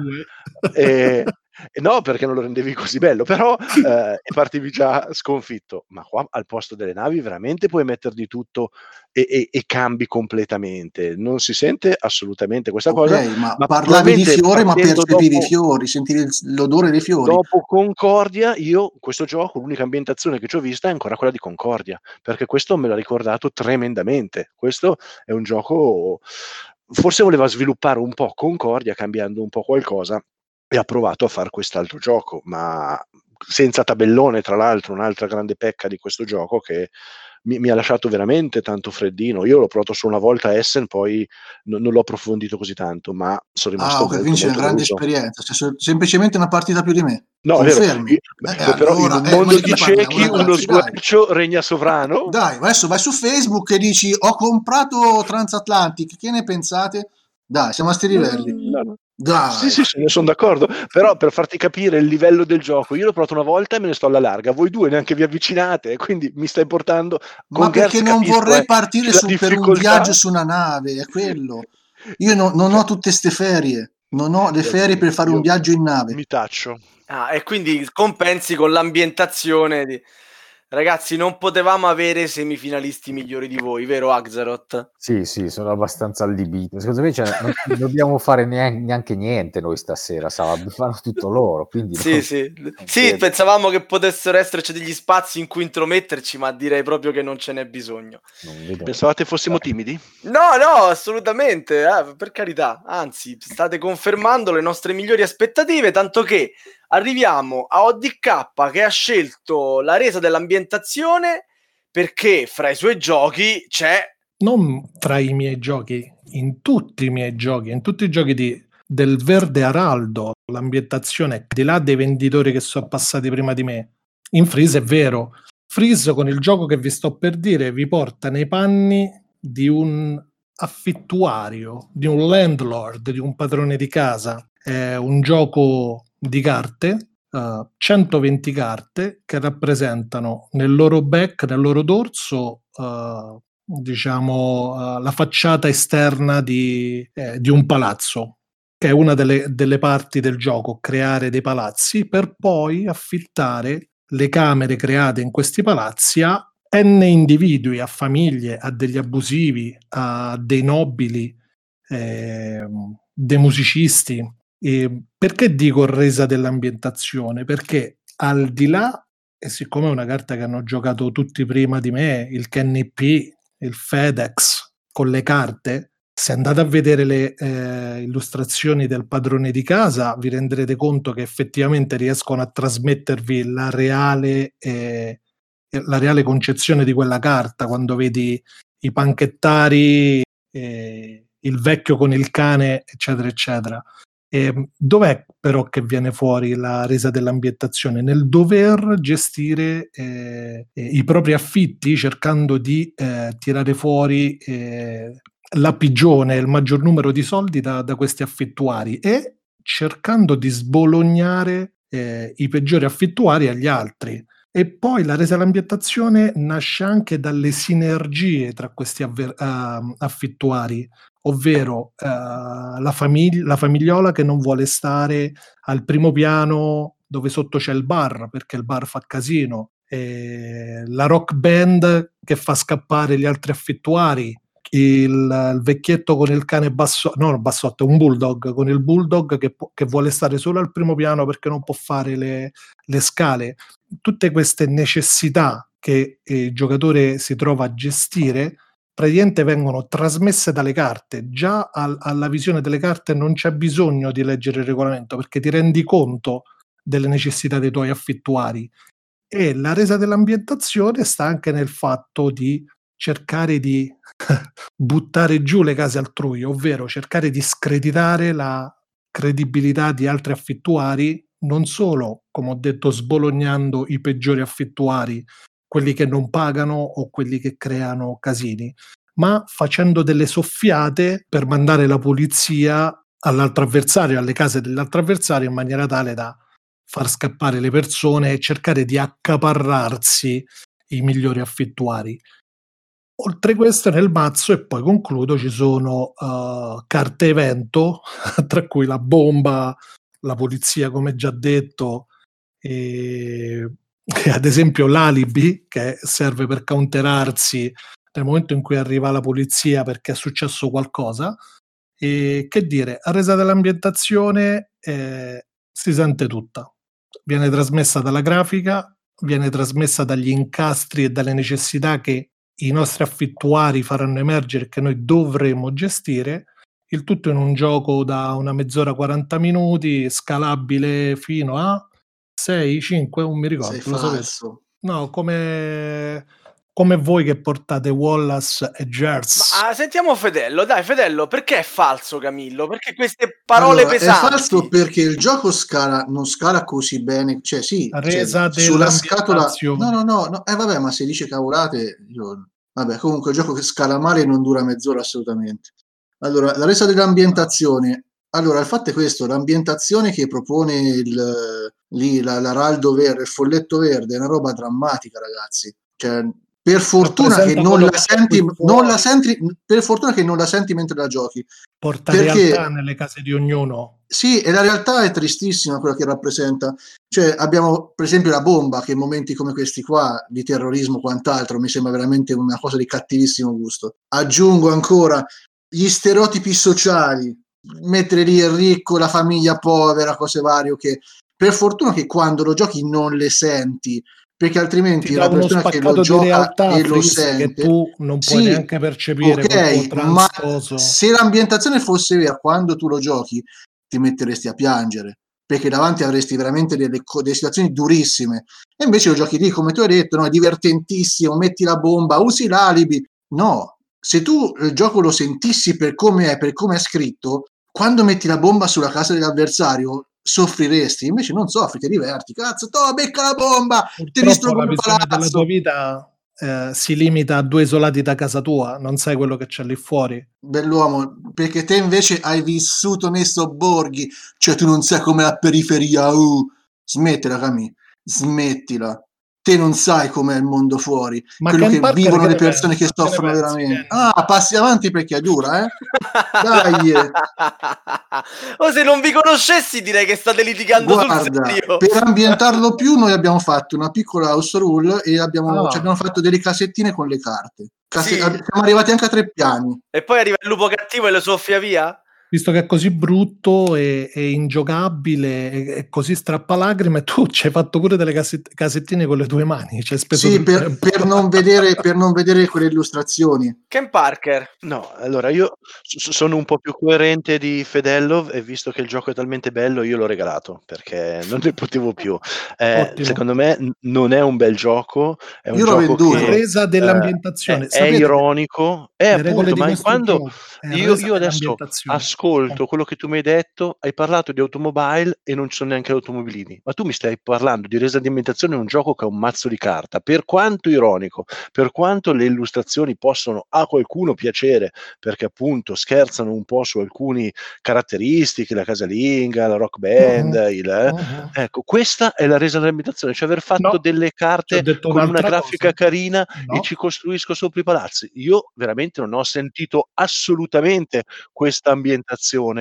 Speaker 3: e no perché non lo rendevi così bello, però eh, partivi già sconfitto, ma qua al posto delle navi veramente puoi mettere di tutto e, e- e cambi completamente, non si sente assolutamente questa cosa.
Speaker 5: Ok, ma,
Speaker 3: ma
Speaker 5: parlavi di fiori, ma percepivi i
Speaker 3: dopo-
Speaker 5: fiori, sentivi l'odore dei fiori.
Speaker 3: Dopo Concordia, io questo gioco, l'unica ambientazione che ci ho vista è ancora quella di Concordia, perché questo me l'ha ricordato tremendamente. Questo è un gioco, forse voleva sviluppare un po' Concordia, cambiando un po' qualcosa, e ha provato a fare quest'altro gioco, ma senza tabellone, tra l'altro, un'altra grande pecca di questo gioco che mi, mi ha lasciato veramente tanto freddino. Io l'ho provato solo una volta a Essen, poi non, non l'ho approfondito così tanto, ma sono rimasto
Speaker 5: Ah, ok, quindi c'è una grande
Speaker 3: deluso.
Speaker 5: esperienza, cioè, se- semplicemente una partita più di me.
Speaker 3: No.
Speaker 5: Confermi?
Speaker 3: Io-
Speaker 5: Eh,
Speaker 3: però
Speaker 5: allora,
Speaker 3: in un
Speaker 5: eh,
Speaker 3: mondo
Speaker 5: di
Speaker 3: di ciechi uno sguarcio regna sovrano.
Speaker 5: Dai, adesso vai su Facebook e dici ho comprato Transatlantic, che ne pensate? Dai, siamo a sti livelli.
Speaker 3: No, no.
Speaker 5: Dai.
Speaker 3: Sì, sì, sono, sono d'accordo. Però per farti capire il livello del gioco, io l'ho provato una volta e me ne sto alla larga. Voi due neanche vi avvicinate, quindi mi stai portando.
Speaker 5: Ma
Speaker 3: con
Speaker 5: perché
Speaker 3: Gerz
Speaker 5: non
Speaker 3: capisco,
Speaker 5: vorrei
Speaker 3: eh,
Speaker 5: partire su, per un viaggio su una nave, è quello. Io no- non ho tutte ste ferie, non ho le ferie per fare un
Speaker 3: Io
Speaker 5: viaggio in nave.
Speaker 3: Mi taccio.
Speaker 2: Ah, e quindi compensi con l'ambientazione di... Ragazzi, non potevamo avere semifinalisti migliori di voi, vero Axaroth?
Speaker 6: Sì, sì, sono abbastanza allibito. Secondo me cioè, non dobbiamo fare neanche, neanche niente noi stasera, sabato, fanno tutto loro. Quindi
Speaker 2: Sì,
Speaker 6: non-
Speaker 2: sì. Sì, pensavamo che potessero esserci degli spazi in cui intrometterci, ma direi proprio che non ce n'è bisogno.
Speaker 3: Pensavate fossimo timidi?
Speaker 2: No, no, assolutamente, eh, per carità. Anzi, state confermando le nostre migliori aspettative, tanto che arriviamo a ODK che ha scelto la resa dell'ambientazione perché fra i suoi giochi c'è
Speaker 4: non fra i miei giochi, in tutti i miei giochi, in tutti i giochi di- del Verde Araldo, l'ambientazione, di là dei venditori che sono passati prima di me, in Freeze è vero. Freeze con il gioco che vi sto per dire vi porta nei panni di un affittuario, di un landlord, di un padrone di casa. È un gioco di carte, eh, 120 carte che rappresentano nel loro back, nel loro dorso, eh, diciamo, eh, la facciata esterna di, eh, di un palazzo, che è una delle, delle parti del gioco, creare dei palazzi per poi affittare le camere create in questi palazzi a n individui, a famiglie, a degli abusivi, a dei nobili, ehm, dei musicisti. E perché dico resa dell'ambientazione? Perché al di là, e siccome è una carta che hanno giocato tutti prima di me, il Kenny P, il FedEx, con le carte, se andate a vedere le eh, illustrazioni del padrone di casa, vi renderete conto che effettivamente riescono a trasmettervi la reale, eh, la reale concezione di quella carta quando vedi i panchettari, eh, il vecchio con il cane, eccetera, eccetera. E dov'è però che viene fuori la resa dell'ambientazione? Nel dover gestire eh, eh, i propri affitti cercando di eh, tirare fuori eh, la pigione, il maggior numero di soldi da, da questi affittuari e cercando di sbolognare eh, i peggiori affittuari agli altri. E poi la resa dell'ambientazione nasce anche dalle sinergie tra questi avver- uh, affittuari, ovvero uh, la, famig- la famigliola che non vuole stare al primo piano dove sotto c'è il bar perché il bar fa casino, la rock band che fa scappare gli altri affittuari, il, il, vecchietto con il cane basso, no, bassotto, un bulldog con il bulldog che, che, vuole stare solo al primo piano perché non può fare le, le scale. Tutte queste necessità che il giocatore si trova a gestire praticamente vengono trasmesse dalle carte. Già al, alla visione delle carte non c'è bisogno di leggere il regolamento perché ti rendi conto delle necessità dei tuoi affittuari. E la resa dell'ambientazione sta anche nel fatto di cercare di buttare giù le case altrui, ovvero cercare di screditare la credibilità di altri affittuari, non solo, come ho detto, sbolognando i peggiori affittuari, quelli che non pagano o quelli che creano casini, ma facendo delle soffiate per mandare la polizia all'altro avversario, alle case dell'altro avversario, in maniera tale da far scappare le persone e cercare di accaparrarsi i migliori affittuari. Oltre questo nel mazzo, e poi concludo, ci sono uh, carte evento, tra cui la bomba, la polizia, come già detto, e, ad esempio l'alibi, che serve per counterarsi nel momento in cui arriva la polizia perché è successo qualcosa. E che dire, a resa dell'ambientazione eh, si sente tutta. Viene trasmessa dalla grafica, viene trasmessa dagli incastri e dalle necessità che i nostri affittuari faranno emergere che noi dovremo gestire, il tutto in un gioco da una mezz'ora 40 minuti, scalabile fino a 6, 5, non mi ricordo.
Speaker 5: Sei
Speaker 4: lo
Speaker 5: falso.
Speaker 4: No, come come voi che portate Wallace e Gers.
Speaker 2: Ma ah, sentiamo Fedello, dai Fedello, perché è falso Camillo? Perché queste parole
Speaker 5: allora,
Speaker 2: pesanti?
Speaker 5: È falso perché il gioco scala, non scala così bene, cioè sì,
Speaker 4: Resa
Speaker 5: cioè, sulla scatola... No, no, no, no, eh vabbè, ma se dice cavolate, io... vabbè, comunque il gioco che scala male non dura mezz'ora assolutamente. Allora, la resa dell'ambientazione, allora, il fatto è questo, l'ambientazione che propone il, lì, la, l'araldo verde, il folletto verde, è una roba drammatica, ragazzi. Cioè, per fortuna che non la, senti, non la senti, per fortuna che non la senti mentre la giochi.
Speaker 4: Porta perché, realtà nelle case di ognuno.
Speaker 5: Sì, e la realtà è tristissima quella che rappresenta. Cioè, abbiamo per esempio la bomba che in momenti come questi qua, di terrorismo quant'altro, mi sembra veramente una cosa di cattivissimo gusto. Aggiungo ancora gli stereotipi sociali, mettere lì il ricco, la famiglia povera, cose varie che per fortuna che quando lo giochi non le senti perché altrimenti la persona che lo gioca e lo sente
Speaker 4: che tu non puoi sì, neanche percepire
Speaker 5: ok ma se l'ambientazione fosse vera quando tu lo giochi ti metteresti a piangere perché davanti avresti veramente delle, delle situazioni durissime. E invece lo giochi lì come tu hai detto no, è divertentissimo metti la bomba usi l'alibi. No se tu il gioco lo sentissi per come è per come è scritto quando metti la bomba sulla casa dell'avversario soffriresti, invece non soffri, ti diverti, cazzo, to, becca la bomba,
Speaker 4: Purtroppo ti distruggo il palazzo. della tua vita eh, si limita a due isolati da casa tua, non sai quello che c'è lì fuori.
Speaker 5: Bell'uomo, perché te invece hai vissuto nei sobborghi, cioè tu non sai come la periferia, uh, smettila Cami, smettila te non sai com'è il mondo fuori, Ma quello che vivono le persone che soffrono veramente. Ah, passi avanti perché è dura, eh? Dai.
Speaker 2: o se non vi conoscessi direi che state litigando Guarda, sul serio.
Speaker 5: Per ambientarlo più noi abbiamo fatto una piccola house rule e abbiamo, oh. cioè abbiamo fatto delle casettine con le carte. Case- sì. Siamo arrivati anche a tre piani.
Speaker 2: E poi arriva il lupo cattivo e lo soffia via?
Speaker 4: Visto che è così brutto e, e ingiocabile e, e, così strappalacrime, tu ci hai fatto pure delle casett- casettine con le tue mani. Cioè
Speaker 5: sì, per, per, non vedere, per, non vedere, quelle illustrazioni.
Speaker 2: Ken Parker.
Speaker 3: No, allora io sono un po' più coerente di Fedello e visto che il gioco è talmente bello io l'ho regalato perché non ne potevo più. Eh, secondo me non è un bel gioco, è un
Speaker 5: io
Speaker 3: gioco
Speaker 5: che
Speaker 4: resa dell'ambientazione
Speaker 3: eh, è, è ironico, è appunto, ma quando,
Speaker 4: è
Speaker 3: Io, io adesso
Speaker 4: dell'ambientazione.
Speaker 3: Ascolto quello che tu mi hai detto, hai parlato di automobile e non ci sono neanche automobilini, ma tu mi stai parlando di resa di ambientazione in un gioco che è un mazzo di carta. Per quanto ironico, per quanto le illustrazioni possono a qualcuno piacere, perché appunto scherzano un po' su alcune caratteristiche, la casalinga, la rock band,
Speaker 4: Mhm.
Speaker 3: il, eh,
Speaker 4: Mhm.
Speaker 3: Ecco, questa è la resa dell'ambientazione, cioè aver fatto
Speaker 4: No,
Speaker 3: delle carte con una grafica
Speaker 4: cosa.
Speaker 3: carina e
Speaker 4: No.
Speaker 3: ci costruisco sopra i palazzi. Io veramente non ho sentito assolutamente questa ambientazione.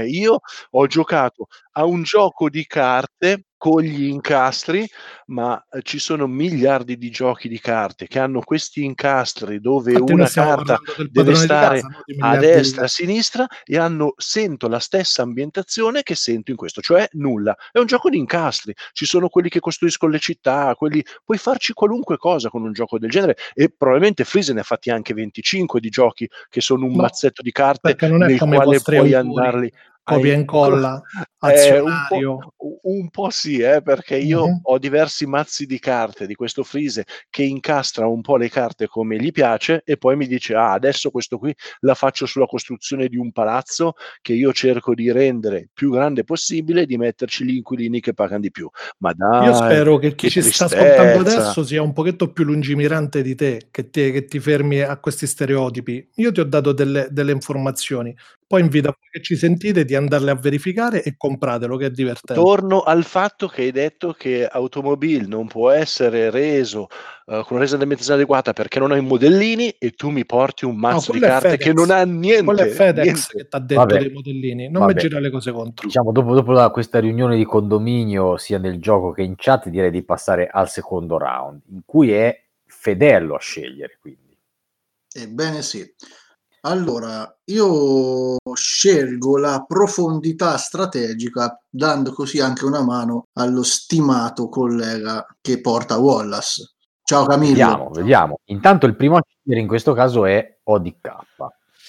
Speaker 3: Io ho giocato a un gioco di carte con gli incastri, ma eh, ci sono miliardi di giochi di carte che hanno questi incastri dove
Speaker 4: Infatti
Speaker 3: una carta deve stare
Speaker 4: casa, no?
Speaker 3: A destra, a sinistra e hanno, sento la stessa ambientazione che sento in questo, cioè nulla. È un gioco di incastri, ci sono quelli che costruiscono le città, quelli... puoi farci qualunque cosa con un gioco del genere e probabilmente Freeze ne ha fatti anche 25 di giochi che sono un
Speaker 4: No,
Speaker 3: mazzetto di carte nel quale puoi
Speaker 4: autori,
Speaker 3: andarli
Speaker 4: copia e
Speaker 3: in-
Speaker 4: incolla,
Speaker 3: eh, un, po',
Speaker 4: azionario.
Speaker 3: un po' sì, eh, perché io
Speaker 4: Mhm.
Speaker 3: ho diversi mazzi di carte di questo Freeze che incastra un po' le carte come gli piace e poi mi dice ah adesso questo qui la faccio sulla costruzione di un palazzo che io cerco di rendere più grande possibile e di metterci gli inquilini che pagano di più ma
Speaker 4: Io
Speaker 3: dai
Speaker 4: spero che chi
Speaker 3: che
Speaker 4: ci sta ascoltando
Speaker 3: tristezza
Speaker 4: adesso sia un pochetto più lungimirante di te, che ti, che ti fermi a questi stereotipi. Io ti ho dato delle, delle informazioni, poi invito a voi che ci sentite di andarle a verificare e compratelo, che è divertente.
Speaker 3: Torno al fatto che hai detto che Automobile non può essere reso eh, con una resa d'ambientazione adeguata perché non ha i modellini e tu mi porti un
Speaker 4: No,
Speaker 3: mazzo di
Speaker 4: quello è
Speaker 3: carte che non ha
Speaker 4: Quello è
Speaker 3: niente,
Speaker 4: FedEx
Speaker 3: niente.
Speaker 4: che ti ha detto
Speaker 6: Vabbè.
Speaker 4: dei modellini, non mi
Speaker 6: Vabbè.
Speaker 4: gira le cose contro.
Speaker 6: Diciamo, dopo, dopo la- questa riunione di condominio, sia nel gioco che in chat, direi di passare al secondo round, in cui è Fedello a scegliere. Quindi.
Speaker 5: Ebbene sì. Allora, io scelgo la profondità strategica, dando così anche una mano allo stimato collega che porta Wallace. Ciao Camillo.
Speaker 6: Vediamo, vediamo. Intanto il primo a scegliere in questo caso è ODK.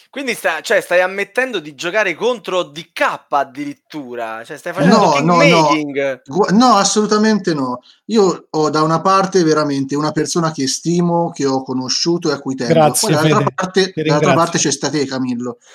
Speaker 2: Quindi sta- cioè, stai ammettendo di giocare contro DK addirittura, cioè stai facendo
Speaker 5: No, no, no.
Speaker 2: kingmaking.
Speaker 5: Gu- No, assolutamente no. Io ho da una parte veramente una persona che stimo, che ho conosciuto e a cui tengo.
Speaker 4: Grazie,
Speaker 5: Poi dall'altra
Speaker 4: Fede,
Speaker 5: parte, dall'altra parte c'è sta te, Camillo.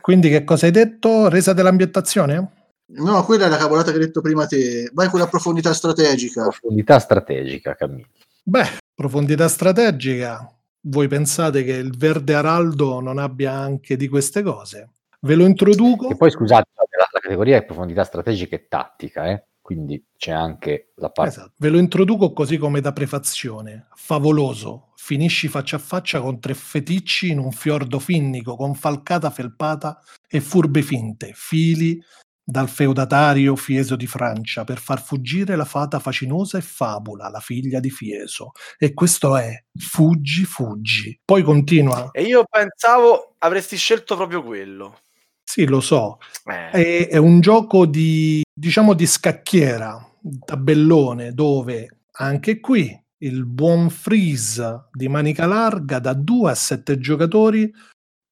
Speaker 4: Quindi che cosa hai detto? Resa dell'ambientazione?
Speaker 5: No, quella è la cavolata che hai detto prima te. Vai con la profondità strategica.
Speaker 6: Profondità strategica, Camillo.
Speaker 4: Beh, profondità strategica. Voi pensate che il verde araldo non abbia anche di queste cose? Ve lo introduco.
Speaker 6: E poi scusate, la, la categoria è profondità strategica e tattica, eh? quindi c'è anche la parte...
Speaker 4: Esatto. Ve lo introduco così come da prefazione. Favoloso. Finisci faccia a faccia con tre feticci in un fiordo finnico con falcata felpata e furbe finte, fili dal feudatario Fieso di Francia per far fuggire la fata facinosa e Fabula, la figlia di Fieso. E questo è Fuggi, fuggi. Poi continua.
Speaker 2: E io pensavo avresti scelto proprio quello.
Speaker 4: Sì, lo so.
Speaker 2: Eh,
Speaker 4: È, è un gioco di, diciamo, di scacchiera, tabellone, dove anche qui il buon freeze di manica larga da 2 a 7 giocatori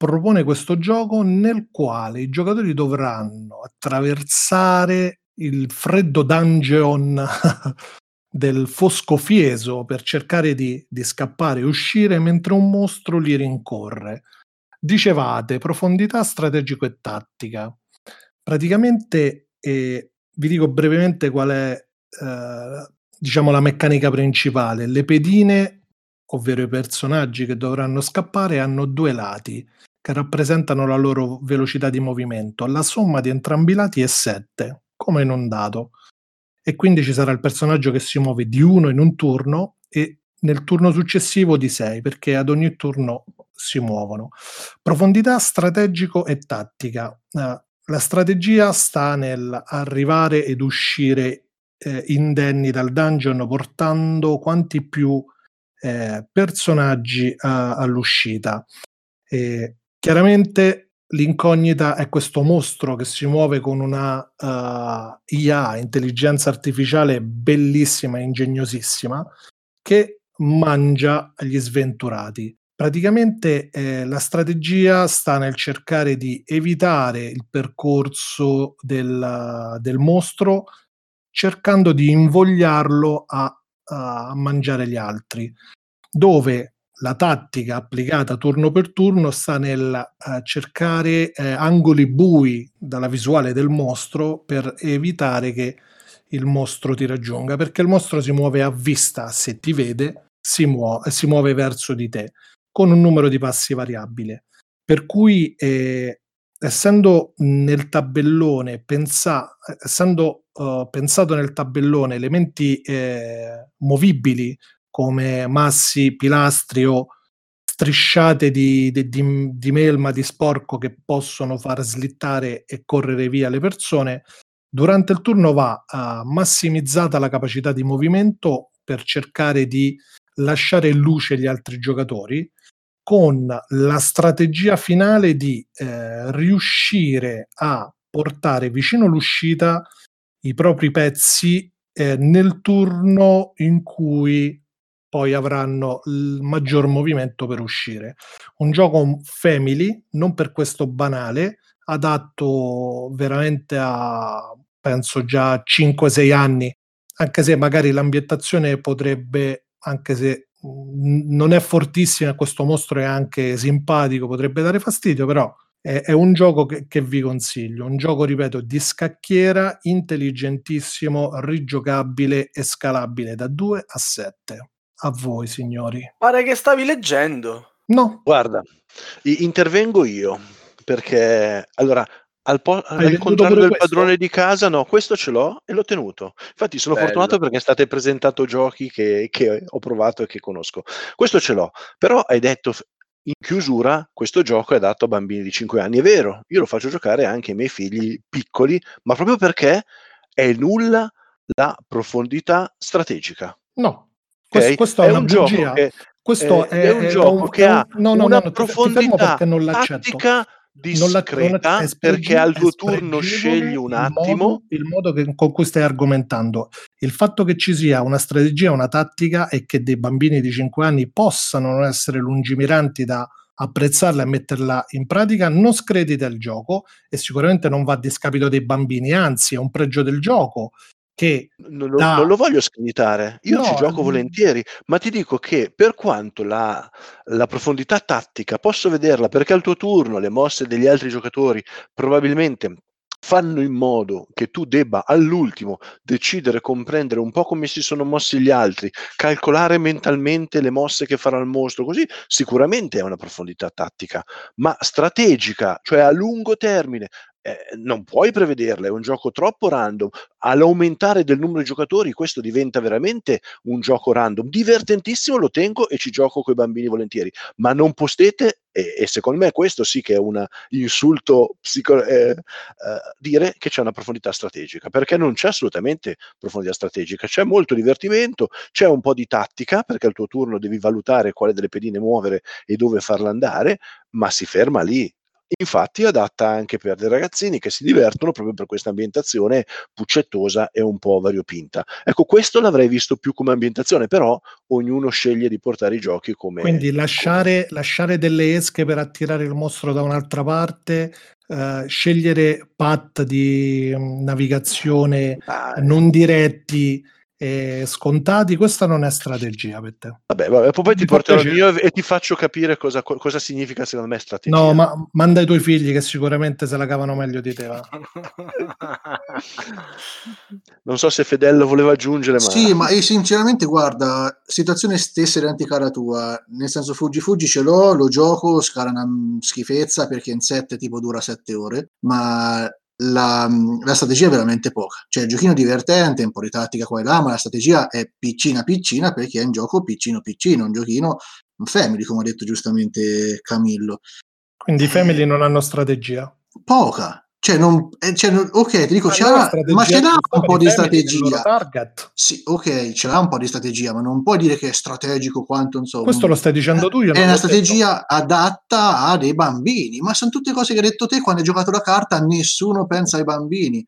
Speaker 4: propone questo gioco nel quale i giocatori dovranno attraversare il freddo dungeon del fosco fieso per cercare di, di scappare e uscire mentre un mostro li rincorre. Dicevate profondità strategico e tattica. Praticamente eh, vi dico brevemente qual è eh, diciamo la meccanica principale. Le pedine, ovvero i personaggi che dovranno scappare, hanno due lati che rappresentano la loro velocità di movimento. La somma di entrambi i lati è 7, come in un dado. E quindi ci sarà il personaggio che si muove di uno in un turno e nel turno successivo di 6, perché ad ogni turno si muovono. Profondità strategico e tattica. Eh, la strategia sta nel arrivare ed uscire eh, indenni dal dungeon portando quanti più eh, personaggi all'uscita. E chiaramente l'incognita è questo mostro che si muove con una uh, IA, intelligenza artificiale bellissima ingegnosissima, che mangia gli sventurati. Praticamente eh, la strategia sta nel cercare di evitare il percorso del, del mostro cercando di invogliarlo a, a mangiare gli altri, dove la tattica applicata turno per turno sta nel eh, cercare eh, angoli bui dalla visuale del mostro per evitare che il mostro ti raggiunga, perché il mostro si muove a vista, se ti vede, si, muo- si muove verso di te con un numero di passi variabile. Per cui, eh, essendo nel tabellone, pensa- essendo uh, pensato nel tabellone elementi eh, movibili come massi, pilastri o strisciate di, di, di, di melma, di sporco che possono far slittare e correre via le persone, durante il turno va uh, massimizzata la capacità di movimento per cercare di lasciare in luce gli altri giocatori con la strategia finale di eh, riuscire a portare vicino l'uscita i propri pezzi eh, nel turno in cui poi avranno il maggior movimento per uscire. Un gioco family, non per questo banale, adatto veramente a penso già 5-6 anni, anche se magari l'ambientazione potrebbe, anche se non è fortissima, questo mostro è anche simpatico, potrebbe dare fastidio, però è, è un gioco che, che, vi consiglio, un gioco, ripeto, di scacchiera, intelligentissimo, rigiocabile e scalabile da 2 a 7. A voi, signori.
Speaker 2: Pare che stavi leggendo.
Speaker 4: No.
Speaker 3: Guarda, intervengo io, perché allora al, po- al contrario del questo? padrone di casa, no, questo ce l'ho e l'ho tenuto. Infatti sono Bello. fortunato perché state presentando giochi che, che, ho provato e che conosco. Questo ce l'ho, però hai detto in chiusura questo gioco è adatto a bambini di 5 anni. È vero, io lo faccio giocare anche ai miei figli piccoli, ma proprio perché è nulla la profondità strategica.
Speaker 4: No, okay? questo, questo è, è un gioco che,
Speaker 3: questo è, è, un gioco che ha no, no, una no, profondità tattica discreta perché al tuo turno scegli un attimo.
Speaker 4: il modo, il modo che, con cui stai argomentando. Il fatto che ci sia una strategia una tattica e che dei bambini di 5 anni possano non essere lungimiranti da apprezzarla e metterla in pratica non scredita il gioco e sicuramente non va a discapito dei bambini anzi è un pregio del gioco che
Speaker 3: non lo, da... non lo voglio screditare, io no, ci gioco volentieri, ma ti dico che per quanto la, la, profondità tattica posso vederla perché al tuo turno le mosse degli altri giocatori probabilmente fanno in modo che tu debba all'ultimo decidere, comprendere un po' come si sono mossi gli altri, calcolare mentalmente le mosse che farà il mostro, così sicuramente è una profondità tattica, ma strategica, cioè a lungo termine, eh, non puoi prevederla, è un gioco troppo random. All'aumentare del numero di giocatori, questo diventa veramente un gioco random. Divertentissimo, lo tengo e ci gioco con i bambini volentieri, ma non postete, e, e secondo me questo sì che è un insulto psico- eh, eh, dire che c'è una profondità strategica, perché non c'è assolutamente profondità strategica, c'è molto divertimento, c'è un po' di tattica, perché al tuo turno devi valutare quale delle pedine muovere e dove farla andare, ma si ferma lì Infatti adatta anche per dei ragazzini che si divertono proprio per questa ambientazione puccettosa e un po' variopinta. Ecco, questo l'avrei visto più come ambientazione, però ognuno sceglie di portare i giochi come...
Speaker 4: Quindi lasciare, come... lasciare delle esche per attirare il mostro da un'altra parte, Uh, scegliere path di um, navigazione ah, non diretti eh, scontati, questa non è strategia per te.
Speaker 3: Vabbè, vabbè poi ti porterò il mio e ti faccio capire cosa, cosa, significa secondo me strategia.
Speaker 4: No, ma manda i tuoi figli che sicuramente se la cavano meglio di te. Va.
Speaker 3: non so se Fedello voleva aggiungere, ma...
Speaker 5: Sì, ma io sinceramente, guarda, situazione stessa identica alla tua, nel senso Fuggi Fuggi ce l'ho, lo gioco, scala una schifezza perché in 7 tipo dura 7 ore, ma la, la, strategia è veramente poca. Cioè, il giochino divertente, un po' di tattica qua e là, ma la strategia è piccina piccina perché è un gioco piccino piccino, un giochino un family, come ha detto giustamente Camillo.
Speaker 4: Quindi i family eh, non hanno strategia?
Speaker 5: Poca, cioè, non, eh, cioè, ok, ti dico, ma, ma ce l'ha un po' di strategia. Sì, ok, ce l'ha un po' di strategia, ma non puoi dire che è strategico quanto insomma.
Speaker 4: Questo lo stai dicendo tu, io
Speaker 5: È una strategia detto. adatta a dei bambini, ma sono tutte cose che hai detto te quando hai giocato la carta, nessuno pensa ai bambini.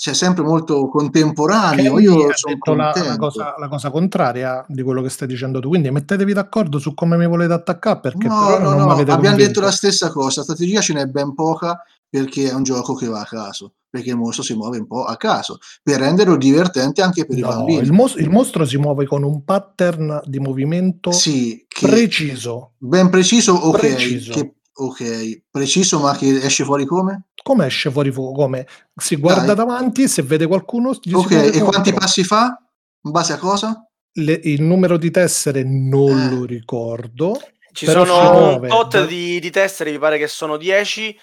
Speaker 5: C'è sempre molto contemporaneo. Kenny io sono detto
Speaker 4: la, la, cosa, la, cosa, contraria di quello che stai dicendo tu. Quindi mettetevi d'accordo su come mi volete attaccare. Perché
Speaker 5: no, no, no, abbiamo convinto. detto la stessa cosa. Strategia ce n'è ben poca perché è un gioco che va a caso. perché il mostro si muove un po' a caso, per renderlo divertente anche per i
Speaker 4: No,
Speaker 5: bambini.
Speaker 4: il, mos- il mostro si muove con un pattern di movimento
Speaker 5: Sì, che-
Speaker 4: preciso.
Speaker 5: ben preciso, ok,
Speaker 4: Preciso.
Speaker 5: che- ok, preciso, ma che esce fuori come?
Speaker 4: Come esce fuori fuoco? Come si guarda
Speaker 5: Dai.
Speaker 4: davanti, se vede qualcuno, gli si
Speaker 5: Ok, e quanti
Speaker 4: contro.
Speaker 5: passi fa? In base a cosa?
Speaker 4: Le- il numero di tessere non
Speaker 5: Eh.
Speaker 4: lo ricordo.
Speaker 2: Ci sono un tot di, di tessere, mi pare che sono 10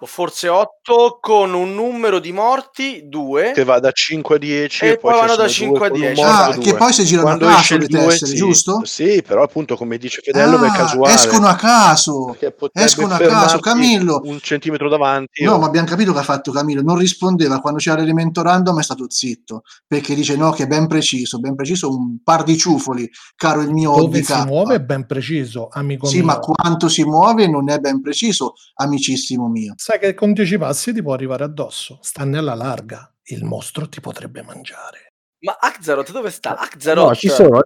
Speaker 2: o forse 8, con un numero di morti, 2.
Speaker 3: che va da 5 a 10
Speaker 2: E
Speaker 3: e,
Speaker 2: poi
Speaker 3: poi,
Speaker 2: vanno da
Speaker 3: sono
Speaker 2: 5 a
Speaker 3: due con un
Speaker 2: 10.
Speaker 3: morto,
Speaker 5: Ah, che poi si girano
Speaker 3: Quando
Speaker 5: a caso
Speaker 3: esce
Speaker 5: le
Speaker 3: il due,
Speaker 5: tessere,
Speaker 3: sì.
Speaker 5: giusto?
Speaker 3: Sì, però appunto come dice Fedello è
Speaker 5: Ah,
Speaker 3: casuale.
Speaker 5: escono a caso. escono a caso. Camillo,
Speaker 3: un centimetro davanti.
Speaker 5: No,
Speaker 3: o-
Speaker 5: ma abbiamo capito che ha fatto Camillo, non rispondeva quando c'era l'elemento random, è stato zitto, perché dice no, che è ben preciso, ben preciso, un par di ciufoli, caro il mio
Speaker 4: Dove si muove è ben preciso, amico
Speaker 5: Sì,
Speaker 4: mio.
Speaker 5: ma quanto si muove non è ben preciso, amicissimo mio.
Speaker 4: Sai che con 10 passi ti può arrivare addosso. Sta nella larga. Il mostro ti potrebbe mangiare.
Speaker 2: Ma Axaroth dove sta? Axaroth,
Speaker 6: No, ci sono,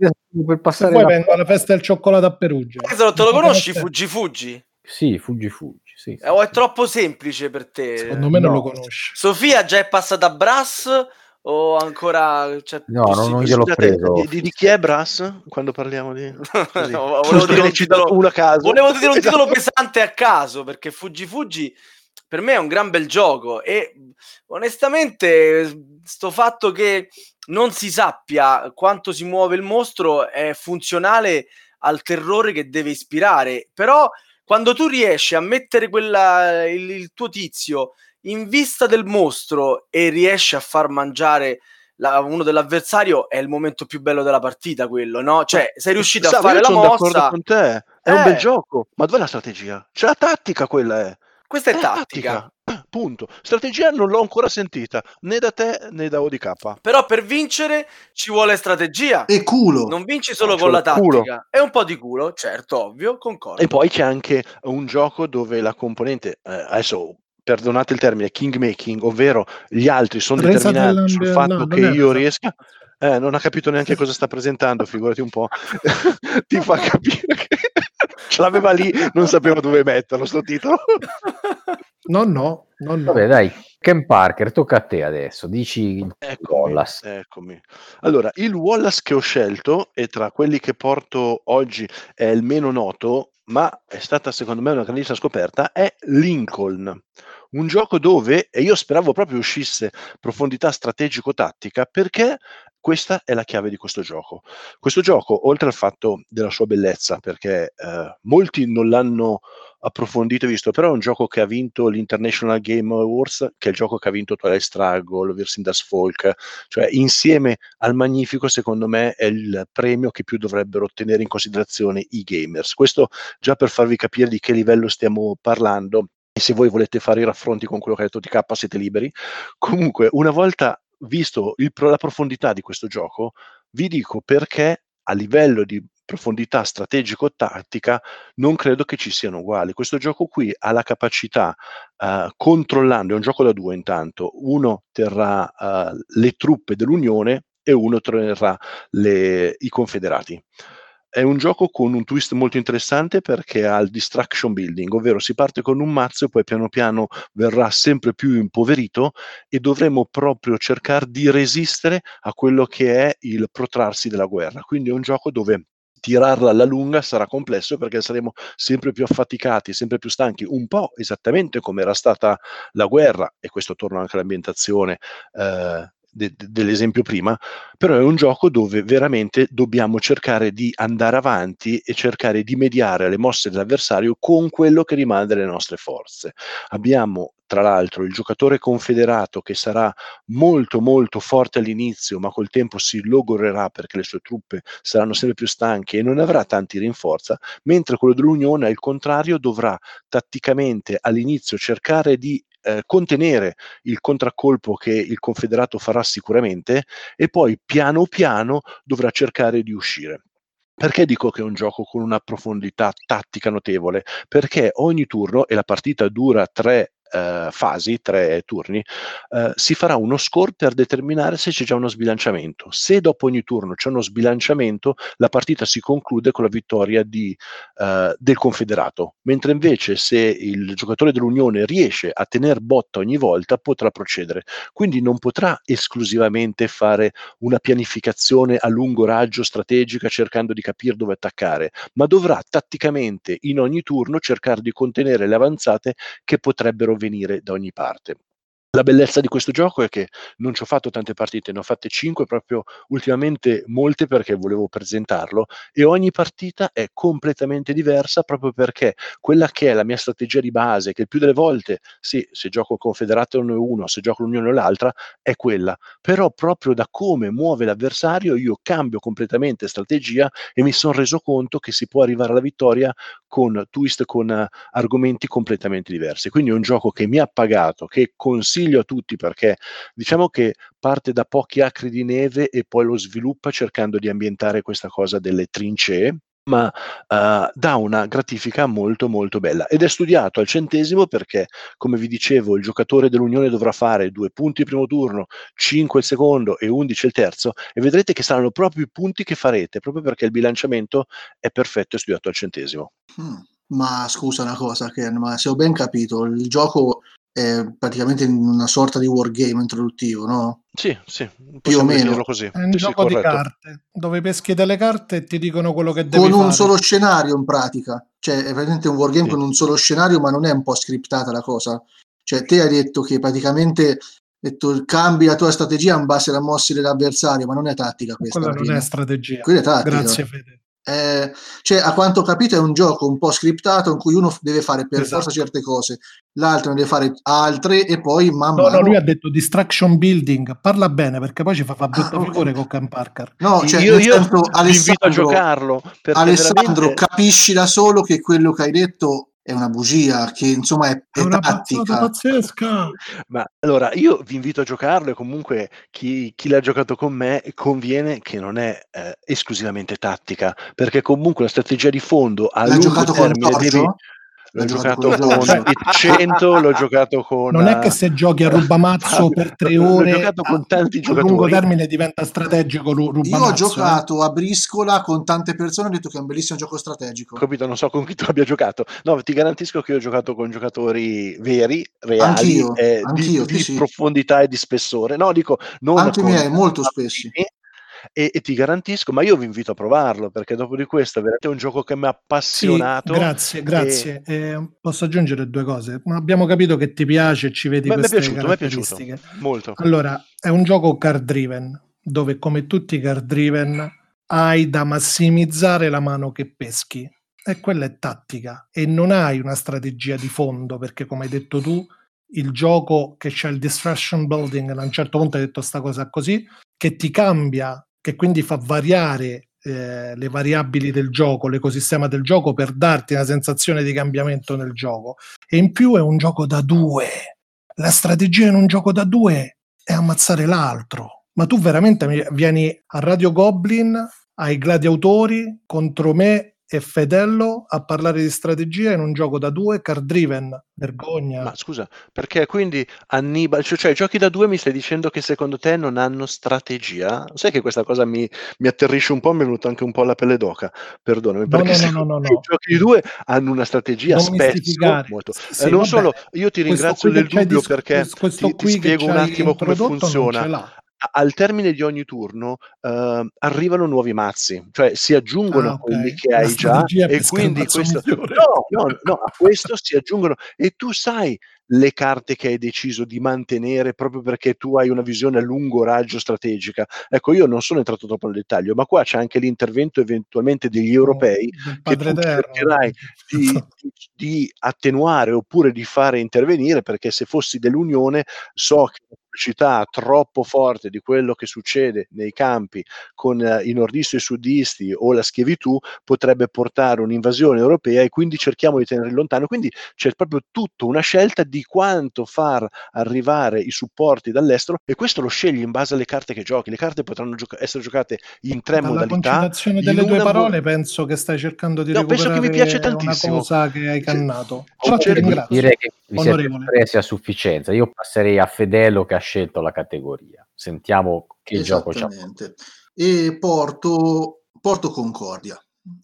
Speaker 6: per passare
Speaker 4: poi
Speaker 6: la...
Speaker 4: vengo alla festa del cioccolato a Perugia.
Speaker 2: Axaroth te lo conosci? Fuggi Fuggi?
Speaker 6: Sì, fuggi fuggi, sì. sì,
Speaker 2: Eh, o è troppo semplice per te?
Speaker 4: Secondo me non
Speaker 6: No.
Speaker 4: lo conosci.
Speaker 2: Sofia già è passata a Brass o ancora c'è
Speaker 6: No, no, non gliel'ho
Speaker 3: Scusate,
Speaker 6: preso.
Speaker 3: di, di- di chi è Brass? Quando parliamo di...
Speaker 2: No, volevo dire un titolo-
Speaker 3: caso.
Speaker 2: Volevo dire un titolo
Speaker 3: Esatto.
Speaker 2: pesante a caso perché Fuggi Fuggi per me è un gran bel gioco e onestamente sto fatto che non si sappia quanto si muove il mostro è funzionale al terrore che deve ispirare, però quando tu riesci a mettere quella, il, il tuo tizio in vista del mostro e riesci a far mangiare la- uno dell'avversario è il momento più bello della partita quello, no? Cioè sei riuscito a
Speaker 3: Sa, ma
Speaker 2: fare la
Speaker 3: sono d'accordo
Speaker 2: mossa
Speaker 3: con te. È un bel
Speaker 2: Eh.
Speaker 3: gioco. Ma dov'è la strategia? C'è la tattica quella è.
Speaker 2: Questa è
Speaker 3: È
Speaker 2: tattica.
Speaker 3: Eh, Punto. Strategia non l'ho ancora sentita né da te né da ODK.
Speaker 2: Però per vincere ci vuole strategia.
Speaker 5: E culo.
Speaker 2: Non vinci solo
Speaker 3: No,
Speaker 2: con la
Speaker 3: vuole culo.
Speaker 2: tattica. È un po' di culo, certo, ovvio, concordo.
Speaker 3: E poi c'è anche un gioco dove la componente, eh, adesso perdonate il termine, kingmaking, ovvero gli altri sono
Speaker 4: Resa
Speaker 3: determinati sul
Speaker 4: dell'ambi-
Speaker 3: fatto
Speaker 4: no,
Speaker 3: che io riesca. Eh, non ha capito neanche cosa sta presentando, figurati un po'. Ti fa capire che l'aveva lì, non sapeva dove metterlo, sto titolo.
Speaker 4: No, no, no, no.
Speaker 6: Vabbè, dai, Ken Parker, tocca a te adesso. Dici
Speaker 3: Eccomi,
Speaker 6: Wallace.
Speaker 3: eccomi. Allora, il Wallace che ho scelto, e tra quelli che porto oggi è il meno noto, ma è stata secondo me una grandissima scoperta, è Lincoln. Un gioco dove, e io speravo proprio uscisse profondità strategico-tattica, perché questa è la chiave di questo gioco. Questo gioco, oltre al fatto della sua bellezza, perché eh, molti non l'hanno approfondito e visto, però è un gioco che ha vinto l'International Game Awards, che è il gioco che ha vinto Twilight Struggle, Versing das Folk, cioè insieme al Magnifico secondo me è il premio che più dovrebbero ottenere in considerazione i gamers. Questo già per farvi capire di che livello stiamo parlando e se voi volete fare i raffronti con quello che ha detto TK siete liberi. Comunque, una volta visto il la profondità di questo gioco, vi dico perché a livello di profondità strategico-tattica non credo che ci siano uguali. Questo gioco qui ha la capacità, eh, controllando, è un gioco da due intanto, uno terrà eh, le truppe dell'Unione e uno terrà le- i confederati. È un gioco con un twist molto interessante perché ha il distraction building, ovvero si parte con un mazzo e poi piano piano verrà sempre più impoverito e dovremo proprio cercare di resistere a quello che è il protrarsi della guerra. Quindi è un gioco dove tirarla alla lunga sarà complesso perché saremo sempre più affaticati, sempre più stanchi, un po' esattamente come era stata la guerra, e questo torna anche all'ambientazione eh, de- de- dell'esempio prima, però è un gioco dove veramente dobbiamo cercare di andare avanti e cercare di mediare alle mosse dell'avversario con quello che rimane delle nostre forze. Abbiamo tra l'altro il giocatore confederato che sarà molto molto forte all'inizio, ma col tempo si logorerà perché le sue truppe saranno sempre più stanche e non avrà tanti rinforza, mentre quello dell'Unione al contrario dovrà tatticamente all'inizio cercare di eh, contenere il contraccolpo che il confederato farà sicuramente e poi piano piano dovrà cercare di uscire. Perché dico che è un gioco con una profondità tattica notevole? Perché ogni turno, e la partita dura tre eh, fasi, tre turni, eh, si farà uno score per determinare se c'è già uno sbilanciamento. Se dopo ogni turno c'è uno sbilanciamento, la partita si conclude con la vittoria di, eh, del confederato, mentre invece se il giocatore dell'Unione riesce a tenere botta ogni volta potrà procedere. Quindi non potrà esclusivamente fare una pianificazione a lungo raggio strategica cercando di capire dove attaccare, ma dovrà tatticamente in ogni turno cercare di contenere le avanzate che potrebbero venire da ogni parte. La bellezza di questo gioco è che non ci ho fatto tante partite, ne ho fatte 5 proprio ultimamente molte perché volevo presentarlo e ogni partita è completamente diversa proprio perché quella che è la mia strategia di base, che più delle volte, sì, se gioco Confederato uno, se gioco l'Unione o l'altra, è quella, però proprio da come muove l'avversario io cambio completamente strategia e mi sono reso conto che si può arrivare alla vittoria con twist, con argomenti completamente diversi. Quindi è un gioco che mi ha pagato, che consiglio consiglio a tutti perché diciamo che parte da pochi acri di neve e poi lo sviluppa cercando di ambientare questa cosa delle trincee ma uh, dà una gratifica molto molto bella ed è studiato al centesimo perché come vi dicevo il giocatore dell'Unione dovrà fare due punti primo turno 5 il secondo e 11 il terzo e vedrete che saranno proprio i punti che farete proprio perché il bilanciamento è perfetto e studiato al centesimo
Speaker 5: hmm. Ma scusa una cosa, Ken, ma se ho ben capito, il gioco è praticamente una sorta di wargame introduttivo, no?
Speaker 3: Sì, sì,
Speaker 5: più o meno.
Speaker 3: Così.
Speaker 4: È un
Speaker 3: sì,
Speaker 4: gioco
Speaker 3: sì,
Speaker 4: di carte dove peschi delle carte e ti dicono quello che devi
Speaker 5: con
Speaker 4: fare.
Speaker 5: un solo scenario in pratica. Cioè, è praticamente un wargame
Speaker 3: Sì.
Speaker 5: con un solo scenario, ma non è un po' scriptata la cosa. Cioè, te hai detto che praticamente hai detto, cambi la tua strategia in base alle mosse dell'avversario, ma non è tattica questa.
Speaker 4: Quella
Speaker 5: alla
Speaker 4: non è
Speaker 5: fine.
Speaker 4: strategia.
Speaker 5: Quella è tattica.
Speaker 4: Grazie Fede.
Speaker 5: Eh, cioè, a quanto ho capito, è un gioco un po' scriptato in cui uno deve fare per
Speaker 4: Esatto.
Speaker 5: forza certe cose, l'altro ne deve fare altre e poi man
Speaker 4: No,
Speaker 5: mano.
Speaker 4: no, lui ha detto distraction building. Parla bene perché poi ci fa, fa brutta
Speaker 5: Ah, ok.
Speaker 4: figura con Ken Parker.
Speaker 5: No, cioè,
Speaker 3: io io invito a
Speaker 5: Alessandro,
Speaker 3: giocarlo
Speaker 5: Alessandro,
Speaker 3: veramente
Speaker 5: capisci da solo che quello che hai detto è una bugia, che insomma è,
Speaker 4: È
Speaker 5: è
Speaker 4: una
Speaker 5: tattica.
Speaker 4: pazzesca.
Speaker 3: Ma allora io vi invito a giocarlo e comunque chi, chi l'ha giocato con me conviene che non è eh, esclusivamente tattica, perché comunque la strategia di fondo a
Speaker 5: L'ha
Speaker 3: lungo
Speaker 5: giocato con
Speaker 3: termine devi... L'ho giocato
Speaker 5: giocato
Speaker 3: con
Speaker 5: con Giorgio?
Speaker 3: i 100, l'ho giocato con...
Speaker 4: Non è che
Speaker 3: eh,
Speaker 4: se giochi a rubamazzo
Speaker 3: Fabio,
Speaker 4: per tre
Speaker 3: l'ho
Speaker 4: ore
Speaker 3: giocato con
Speaker 4: a-
Speaker 3: tanti
Speaker 4: a lungo
Speaker 3: giocatori.
Speaker 4: termine diventa strategico ru-
Speaker 5: Io ho
Speaker 4: rubamazzo. eh.
Speaker 5: giocato a briscola con tante persone ho detto che è un bellissimo gioco strategico.
Speaker 3: capito, non so con chi tu abbia giocato. No, ti garantisco che io ho giocato con giocatori veri, reali,
Speaker 5: Anch'io,
Speaker 3: eh,
Speaker 5: anch'io,
Speaker 3: di, di
Speaker 5: sì.
Speaker 3: profondità e di spessore. No, dico, non
Speaker 5: Anche i
Speaker 3: con
Speaker 5: miei, molto spessi.
Speaker 3: E, e ti garantisco, ma io vi invito a provarlo perché dopo di questo è veramente un gioco che mi ha
Speaker 4: Sì,
Speaker 3: appassionato.
Speaker 4: grazie, grazie. Eh, posso aggiungere due cose. Ma abbiamo capito che ti piace e ci vedi
Speaker 3: Ma mi è
Speaker 4: queste
Speaker 3: piaciuto, mi è piaciuto molto.
Speaker 4: Allora, è un gioco card driven, dove come tutti i card driven hai da massimizzare la mano che peschi. E quella è tattica. E non hai una strategia di fondo, perché come hai detto tu, il gioco che c'è il distraction building, a un certo punto hai detto sta cosa così, che ti cambia, che quindi fa variare eh, le variabili del gioco, l'ecosistema del gioco per darti una sensazione di cambiamento nel gioco. E in più è un gioco da due. La strategia in un gioco da due è ammazzare l'altro. Ma tu veramente vieni a Radio Goblin, ai gladiatori, contro me e Fedello a parlare di strategia in un gioco da due, card driven. Vergogna.
Speaker 3: Ma scusa, perché quindi Annibale, cioè, cioè giochi da due mi stai dicendo che secondo te non hanno strategia? Sai che questa cosa mi, mi atterrisce un po', mi è venuta anche un po' la pelle d'oca, perdonami,
Speaker 4: No,
Speaker 3: perché
Speaker 4: no, no, no, no,
Speaker 3: i giochi di due hanno una strategia
Speaker 4: Non
Speaker 3: spesso molto.
Speaker 4: Sì,
Speaker 3: Eh, non
Speaker 4: vabbè.
Speaker 3: solo, io ti ringrazio del dubbio
Speaker 4: dis-
Speaker 3: perché ti, ti spiego un attimo come funziona. Al termine di ogni turno eh, arrivano nuovi mazzi, cioè si aggiungono
Speaker 4: Ah,
Speaker 3: a
Speaker 4: ok.
Speaker 3: quelli che hai già e quindi questo... No, no, no, a questo si aggiungono e tu sai le carte che hai deciso di mantenere proprio perché tu hai una visione a lungo raggio strategica. Ecco, io non sono entrato troppo nel dettaglio, ma qua c'è anche l'intervento eventualmente degli europei
Speaker 4: del
Speaker 3: che tu cercherai di, di- di attenuare oppure di fare intervenire perché se fossi dell'Unione so che pubblicità troppo forte di quello che succede nei campi con eh, i nordisti e i sudisti o la schiavitù potrebbe portare un'invasione europea e quindi cerchiamo di tenerli lontano. Quindi c'è proprio tutta una scelta di quanto far arrivare i supporti dall'estero e questo lo scegli in base alle carte che giochi. Le carte potranno gioca- essere giocate in tre
Speaker 4: Dalla
Speaker 3: modalità.
Speaker 4: concitazione
Speaker 3: in
Speaker 4: delle due
Speaker 3: una mo-
Speaker 4: parole penso che stai cercando di
Speaker 3: No, penso che mi piace
Speaker 4: una
Speaker 3: tantissimo.
Speaker 4: cosa che hai
Speaker 3: Cioè,
Speaker 4: cannato. Però
Speaker 3: Certo,
Speaker 4: ringrazio.
Speaker 6: direi che vi siete
Speaker 4: Onorevole.
Speaker 6: espressi a sufficienza. Io passerei a Fedelo che ha scelto la categoria. Sentiamo che gioco.
Speaker 5: Esattamente. E porto, porto Concordia,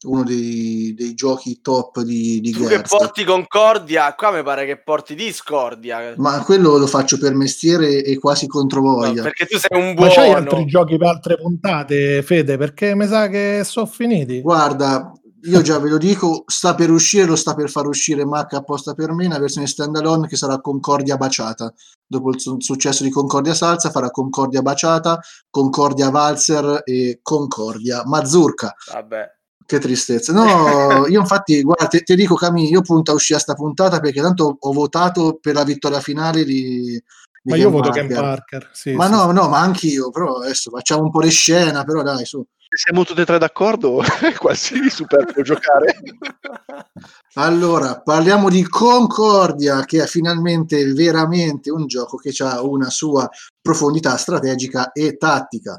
Speaker 5: uno dei, dei giochi top di, di
Speaker 2: Tu che porti Concordia, qua mi pare che porti Discordia.
Speaker 5: Ma quello lo faccio per mestiere e quasi controvoglia.
Speaker 2: No, perché tu sei un
Speaker 4: Ma c'hai
Speaker 2: buono.
Speaker 4: altri giochi per altre puntate, Fede? Perché mi sa che sono finiti.
Speaker 5: Guarda, io già ve lo dico, sta per uscire, lo sta per far uscire Mac apposta per me, una versione standalone che sarà Concordia baciata. Dopo il su- successo di Concordia Salsa farà Concordia baciata, Concordia Valzer e Concordia Mazurka.
Speaker 2: Vabbè.
Speaker 5: Che tristezza. No, io infatti, guarda, te, te dico Camille, io punto a uscire a sta puntata perché tanto ho votato per la vittoria finale di, di
Speaker 4: Ma io
Speaker 5: Ken
Speaker 4: voto Ken
Speaker 5: Parker.
Speaker 4: Sì,
Speaker 5: Ma
Speaker 4: sì,
Speaker 5: no, no, ma anch'io, però adesso facciamo un po' di scena, però dai, su.
Speaker 3: Se siamo tutti e tre d'accordo, è quasi superfluo giocare.
Speaker 5: Allora, parliamo di Concordia, che è finalmente veramente un gioco che ha una sua profondità strategica e tattica.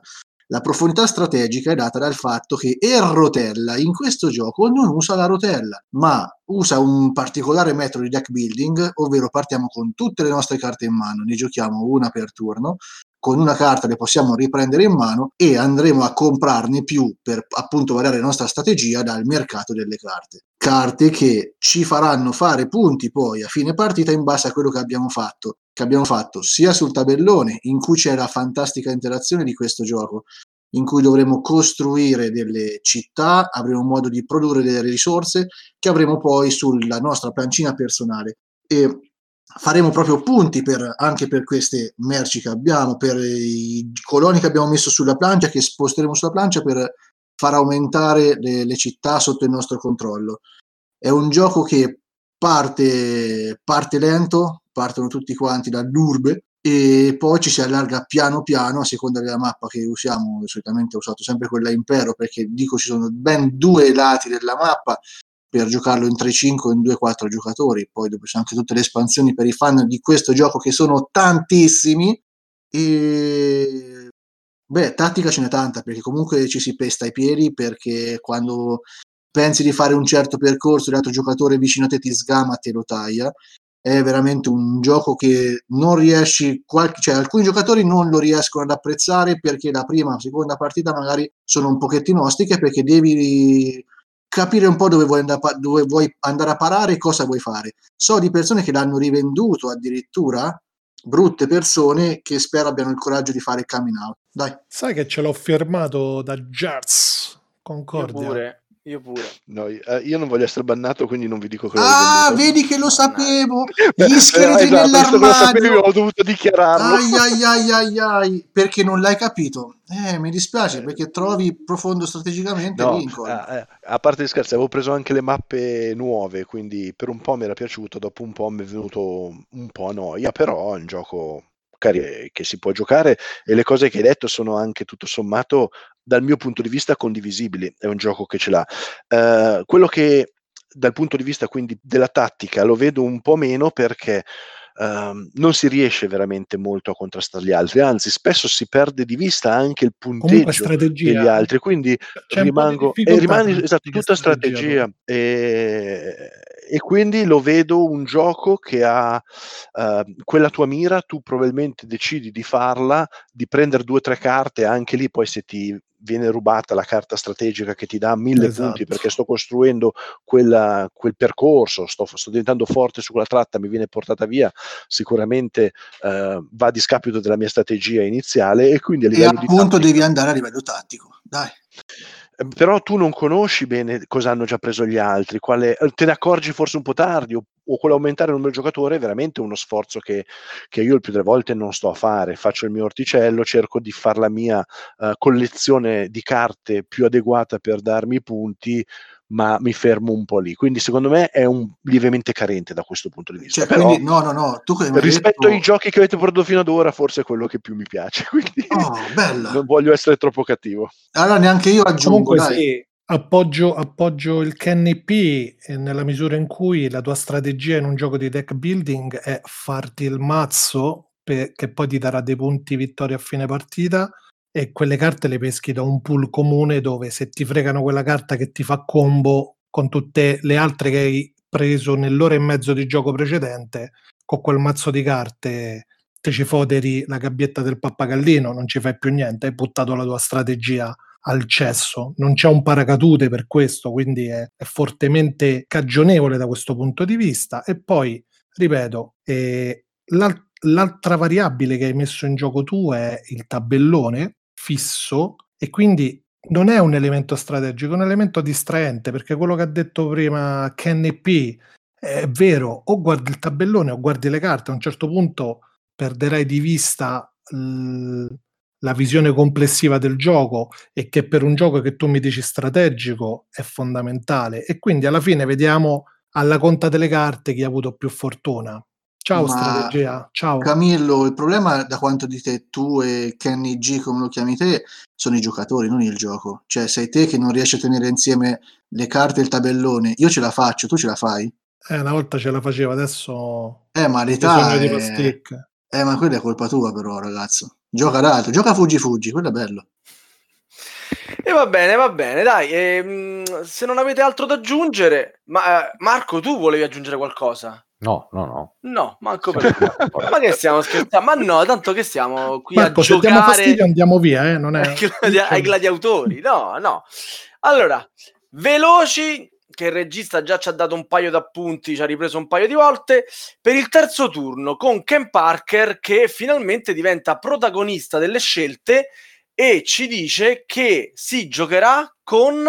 Speaker 5: La profondità strategica è data dal fatto che il rotella in questo gioco non usa la rotella, ma usa un particolare metodo di deck building, ovvero partiamo con tutte le nostre carte in mano, ne giochiamo una per turno, con una carta le possiamo riprendere in mano e andremo a comprarne più per appunto variare la nostra strategia dal mercato delle carte. Carte che ci faranno fare punti poi a fine partita in base a quello che abbiamo fatto, che abbiamo fatto sia sul tabellone in cui c'è la fantastica interazione di questo gioco, in cui dovremo costruire delle città, avremo modo di produrre delle risorse che avremo poi sulla nostra plancina personale. E faremo proprio punti per, anche per queste merci che abbiamo, per i coloni che abbiamo messo sulla plancia, che sposteremo sulla plancia per far aumentare le, le città sotto il nostro controllo. È un gioco che parte, parte lento, partono tutti quanti dall'urbe e poi ci si allarga piano piano a seconda della mappa che usiamo. Solitamente ho usato sempre quella impero perché dico ci sono ben due lati della mappa per giocarlo in 3-5 o in 2-4 giocatori. Poi dopo ci sono anche tutte le espansioni per i fan di questo gioco che sono tantissimi. E beh, tattica ce n'è tanta perché comunque ci si pesta i piedi perché quando pensi di fare un certo percorso l'altro giocatore vicino a te ti sgama te lo taglia. È veramente un gioco che non riesci qualche, cioè alcuni giocatori non lo riescono ad apprezzare perché la prima o seconda partita magari sono un pochettino ostiche perché devi capire un po' dove vuoi, andare, dove vuoi andare a parare e cosa vuoi fare. So di persone che l'hanno rivenduto addirittura brutte persone che spero abbiano il coraggio di fare il coming out. Dai.
Speaker 4: Sai che ce l'ho firmato da Jazz
Speaker 2: Io
Speaker 4: Concordia.
Speaker 2: Io pure.
Speaker 3: No, io, eh, io non voglio essere bannato, quindi non vi dico che l'ho
Speaker 5: ah vedi che lo sapevo gli scheletri
Speaker 3: esatto, visto che lo
Speaker 5: nell'armadio
Speaker 3: ho dovuto dichiararlo.
Speaker 5: Ai ai ai ai ai, perché non l'hai capito? Eh, mi dispiace perché trovi profondo strategicamente
Speaker 3: No,
Speaker 5: Lincoln.
Speaker 3: a, a- a parte gli scherzi, avevo preso anche le mappe nuove, quindi per un po' mi era piaciuto, dopo un po' mi è venuto un po' a noia, però è un gioco cari- che si può giocare e le cose che hai detto sono anche tutto sommato dal mio punto di vista condivisibili, è un gioco che ce l'ha. Eh, quello che dal punto di vista quindi della tattica lo vedo un po' meno perché ehm, non si riesce veramente molto a contrastare gli altri, anzi spesso si perde di vista anche il punteggio
Speaker 4: strategia.
Speaker 3: degli altri, quindi
Speaker 4: C'è
Speaker 3: rimango e rimani
Speaker 4: nella
Speaker 3: esatto, tutta strategia e, e quindi lo vedo un gioco che ha eh, quella tua mira, tu probabilmente decidi di farla, di prendere due o tre carte, anche lì poi se ti viene rubata la carta strategica che ti dà mille
Speaker 4: Esatto.
Speaker 3: punti perché sto costruendo quella- quel percorso, sto, sto diventando forte su quella tratta, mi viene portata via, sicuramente eh, va a discapito della mia strategia iniziale e quindi a
Speaker 5: e
Speaker 3: livello di
Speaker 5: appunto
Speaker 3: tattica-
Speaker 5: devi andare a livello tattico. Dai.
Speaker 3: Eh, Però tu non conosci bene cosa hanno già preso gli altri, quale, eh, te ne accorgi forse un po' tardi o, o quell'aumentare il numero di giocatori è veramente uno sforzo che, che io il più delle volte non sto a fare. Faccio il mio orticello, cerco di fare la mia eh, collezione di carte più adeguata per darmi i punti, ma mi fermo un po' lì. Quindi secondo me è un, lievemente carente da questo punto di vista.
Speaker 5: Cioè,
Speaker 3: Però,
Speaker 5: quindi, no, no, no, tu
Speaker 3: rispetto
Speaker 5: detto...
Speaker 3: ai giochi che avete prodotto fino ad ora, forse è quello che più mi piace. Quindi
Speaker 5: Oh, bella.
Speaker 3: non voglio essere troppo cattivo.
Speaker 5: Allora neanche io aggiungo,
Speaker 4: Comunque
Speaker 5: dai.
Speaker 4: sì, appoggio, appoggio il Kenny P eh, nella misura in cui la tua strategia in un gioco di deck building è farti il mazzo pe- che poi ti darà dei punti vittoria a fine partita e quelle carte le peschi da un pool comune dove se ti fregano quella carta che ti fa combo con tutte le altre che hai preso nell'ora e mezzo di gioco precedente con quel mazzo di carte te ci foderi la gabbietta del pappagallino, non ci fai più niente, hai buttato la tua strategia al cesso, non c'è un paracadute per questo, quindi è, è fortemente cagionevole da questo punto di vista. E poi, ripeto, eh, l'al- l'altra variabile che hai messo in gioco tu è il tabellone fisso e quindi non è un elemento strategico, è un elemento distraente, perché quello che ha detto prima Kenny P è vero, o guardi il tabellone o guardi le carte, a un certo punto perderai di vista la visione complessiva del gioco e che per un gioco che tu mi dici strategico è fondamentale e quindi alla fine vediamo alla conta delle carte chi ha avuto più fortuna. Ciao
Speaker 5: Ma-
Speaker 4: strategia, ciao.
Speaker 5: Camillo, il problema da quanto dite tu e Kenny G, come lo chiami te, sono i giocatori, non il gioco. Cioè, sei te che non riesci a tenere insieme le carte e il tabellone. Io ce la faccio, tu ce la fai?
Speaker 4: Eh, una volta ce la faceva, adesso
Speaker 5: Eh, ma l'età
Speaker 4: di
Speaker 5: è...
Speaker 4: pasticche.
Speaker 5: Eh, ma quella è colpa tua però, ragazzo. Gioca ad altro, gioca fuggi fuggi, quello è bello.
Speaker 2: E va bene, va bene, dai. ehm, se non avete altro da aggiungere, ma eh, Marco, tu volevi aggiungere qualcosa?
Speaker 6: No, no, no.
Speaker 2: No, manco per Ma che stiamo scherzando? Ma no, tanto che siamo qui
Speaker 4: Marco,
Speaker 2: a giocare
Speaker 4: fastidio andiamo via, eh? non è...
Speaker 2: ai gladiatori. No, no. Allora, veloci, che il regista già ci ha dato un paio d'appunti, ci ha ripreso un paio di volte, per il terzo turno con Ken Parker che finalmente diventa protagonista delle scelte e ci dice che si giocherà con...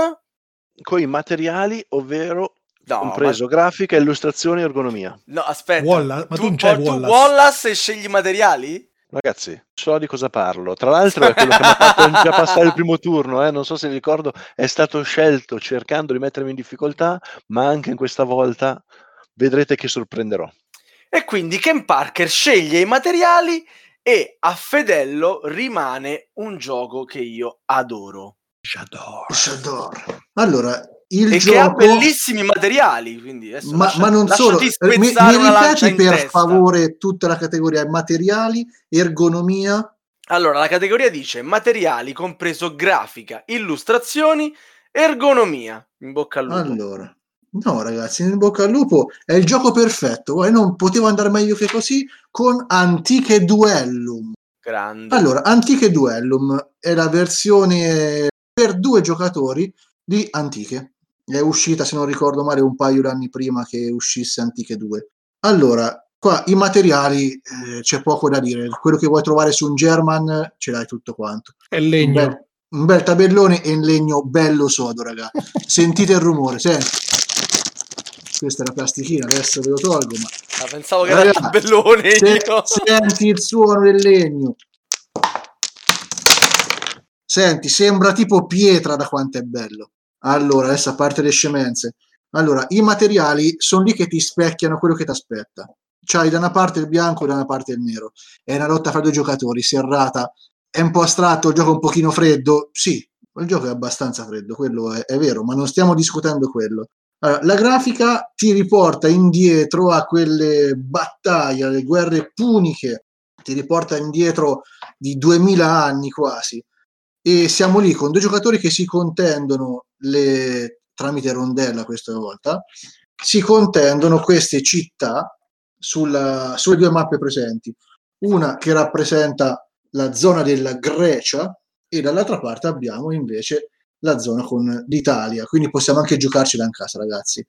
Speaker 3: Con i materiali, ovvero
Speaker 2: No,
Speaker 3: compreso grafica, illustrazione e ergonomia.
Speaker 2: ma- no aspetta.
Speaker 4: Wallace- ma tu
Speaker 2: tu,
Speaker 4: non c'hai
Speaker 2: tu
Speaker 4: Wallace.
Speaker 2: Wallace e scegli i materiali?
Speaker 3: Ragazzi, so di cosa parlo. Tra l'altro è quello che mi ha fatto già passare il primo turno, eh, non so se vi ricordo, è stato scelto cercando di mettermi in difficoltà, ma anche in questa volta vedrete che sorprenderò.
Speaker 2: E quindi Ken Parker sceglie i materiali e a Fedello rimane un gioco che io adoro.
Speaker 4: J'adore.
Speaker 5: J'adore. Allora, il
Speaker 2: e
Speaker 5: gioco...
Speaker 2: che ha bellissimi materiali. Quindi
Speaker 5: Ma,
Speaker 2: lascia-
Speaker 5: ma non solo, Eh, mi, mi ripeti per
Speaker 2: testa.
Speaker 5: favore tutta la categoria materiali, ergonomia,
Speaker 2: Allora, la categoria dice materiali, compreso grafica, illustrazioni, ergonomia. In bocca al lupo.
Speaker 5: Allora, no ragazzi, in bocca al lupo è il gioco perfetto, guarda, non potevo andare meglio che così con Antiche Duellum.
Speaker 2: Grande.
Speaker 5: Allora, Antiche Duellum è la versione per due giocatori di Antiche. È uscita, se non ricordo male, un paio d'anni prima che uscisse Antiche 2. Allora, qua i materiali eh, c'è poco da dire. Quello che vuoi trovare su un German ce l'hai tutto quanto.
Speaker 4: È
Speaker 5: Un
Speaker 4: legno.
Speaker 5: bel, un bel tabellone e in legno bello sodo, raga. Sentite il rumore, senti. Questa è la plastichina, adesso ve lo tolgo, ma
Speaker 2: Ah, pensavo che era il tabellone.
Speaker 5: se- senti il suono del legno. Senti, sembra tipo pietra da quanto è bello. Allora, adesso a parte le scemenze. Allora, i materiali sono lì che ti specchiano quello che ti aspetta. C'hai da una parte il bianco e da una parte il nero. È una lotta fra due giocatori, serrata. È un po' astratto, il gioco è un pochino freddo. Sì, il gioco è abbastanza freddo, quello è, è vero, ma non stiamo discutendo quello. Allora, la grafica ti riporta indietro a quelle battaglie, alle guerre puniche, ti riporta indietro di 2000 anni quasi. E siamo lì con due giocatori che si contendono le, tramite rondella questa volta, si contendono queste città sulla- sulle due mappe presenti. Una che rappresenta la zona della Grecia e dall'altra parte abbiamo invece la zona con l'Italia, quindi possiamo anche giocarcela in casa, ragazzi.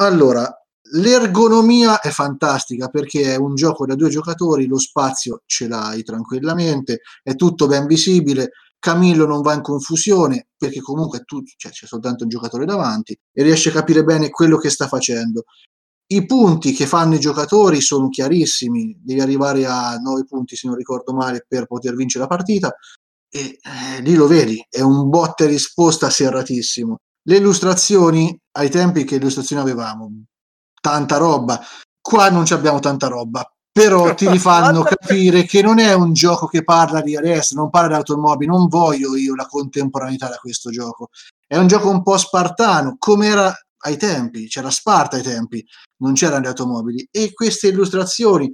Speaker 5: Allora, l'ergonomia è fantastica perché è un gioco da due giocatori, lo spazio ce l'hai tranquillamente, è tutto ben visibile. Camillo non va in confusione perché comunque tu, cioè, c'è soltanto un giocatore davanti e riesce a capire bene quello che sta facendo. I punti che fanno i giocatori sono chiarissimi, devi arrivare a 9 punti se non ricordo male per poter vincere la partita. E eh, lì lo vedi, è un botte e risposta serratissimo. Le illustrazioni, ai tempi che illustrazioni avevamo, tanta roba, qua non abbiamo tanta roba, però ti rifanno capire che non è un gioco che parla di adesso, non parla di automobili, non voglio io la contemporaneità da questo gioco. È un gioco un po' spartano, come era ai tempi, c'era Sparta ai tempi, non c'erano le automobili e queste illustrazioni,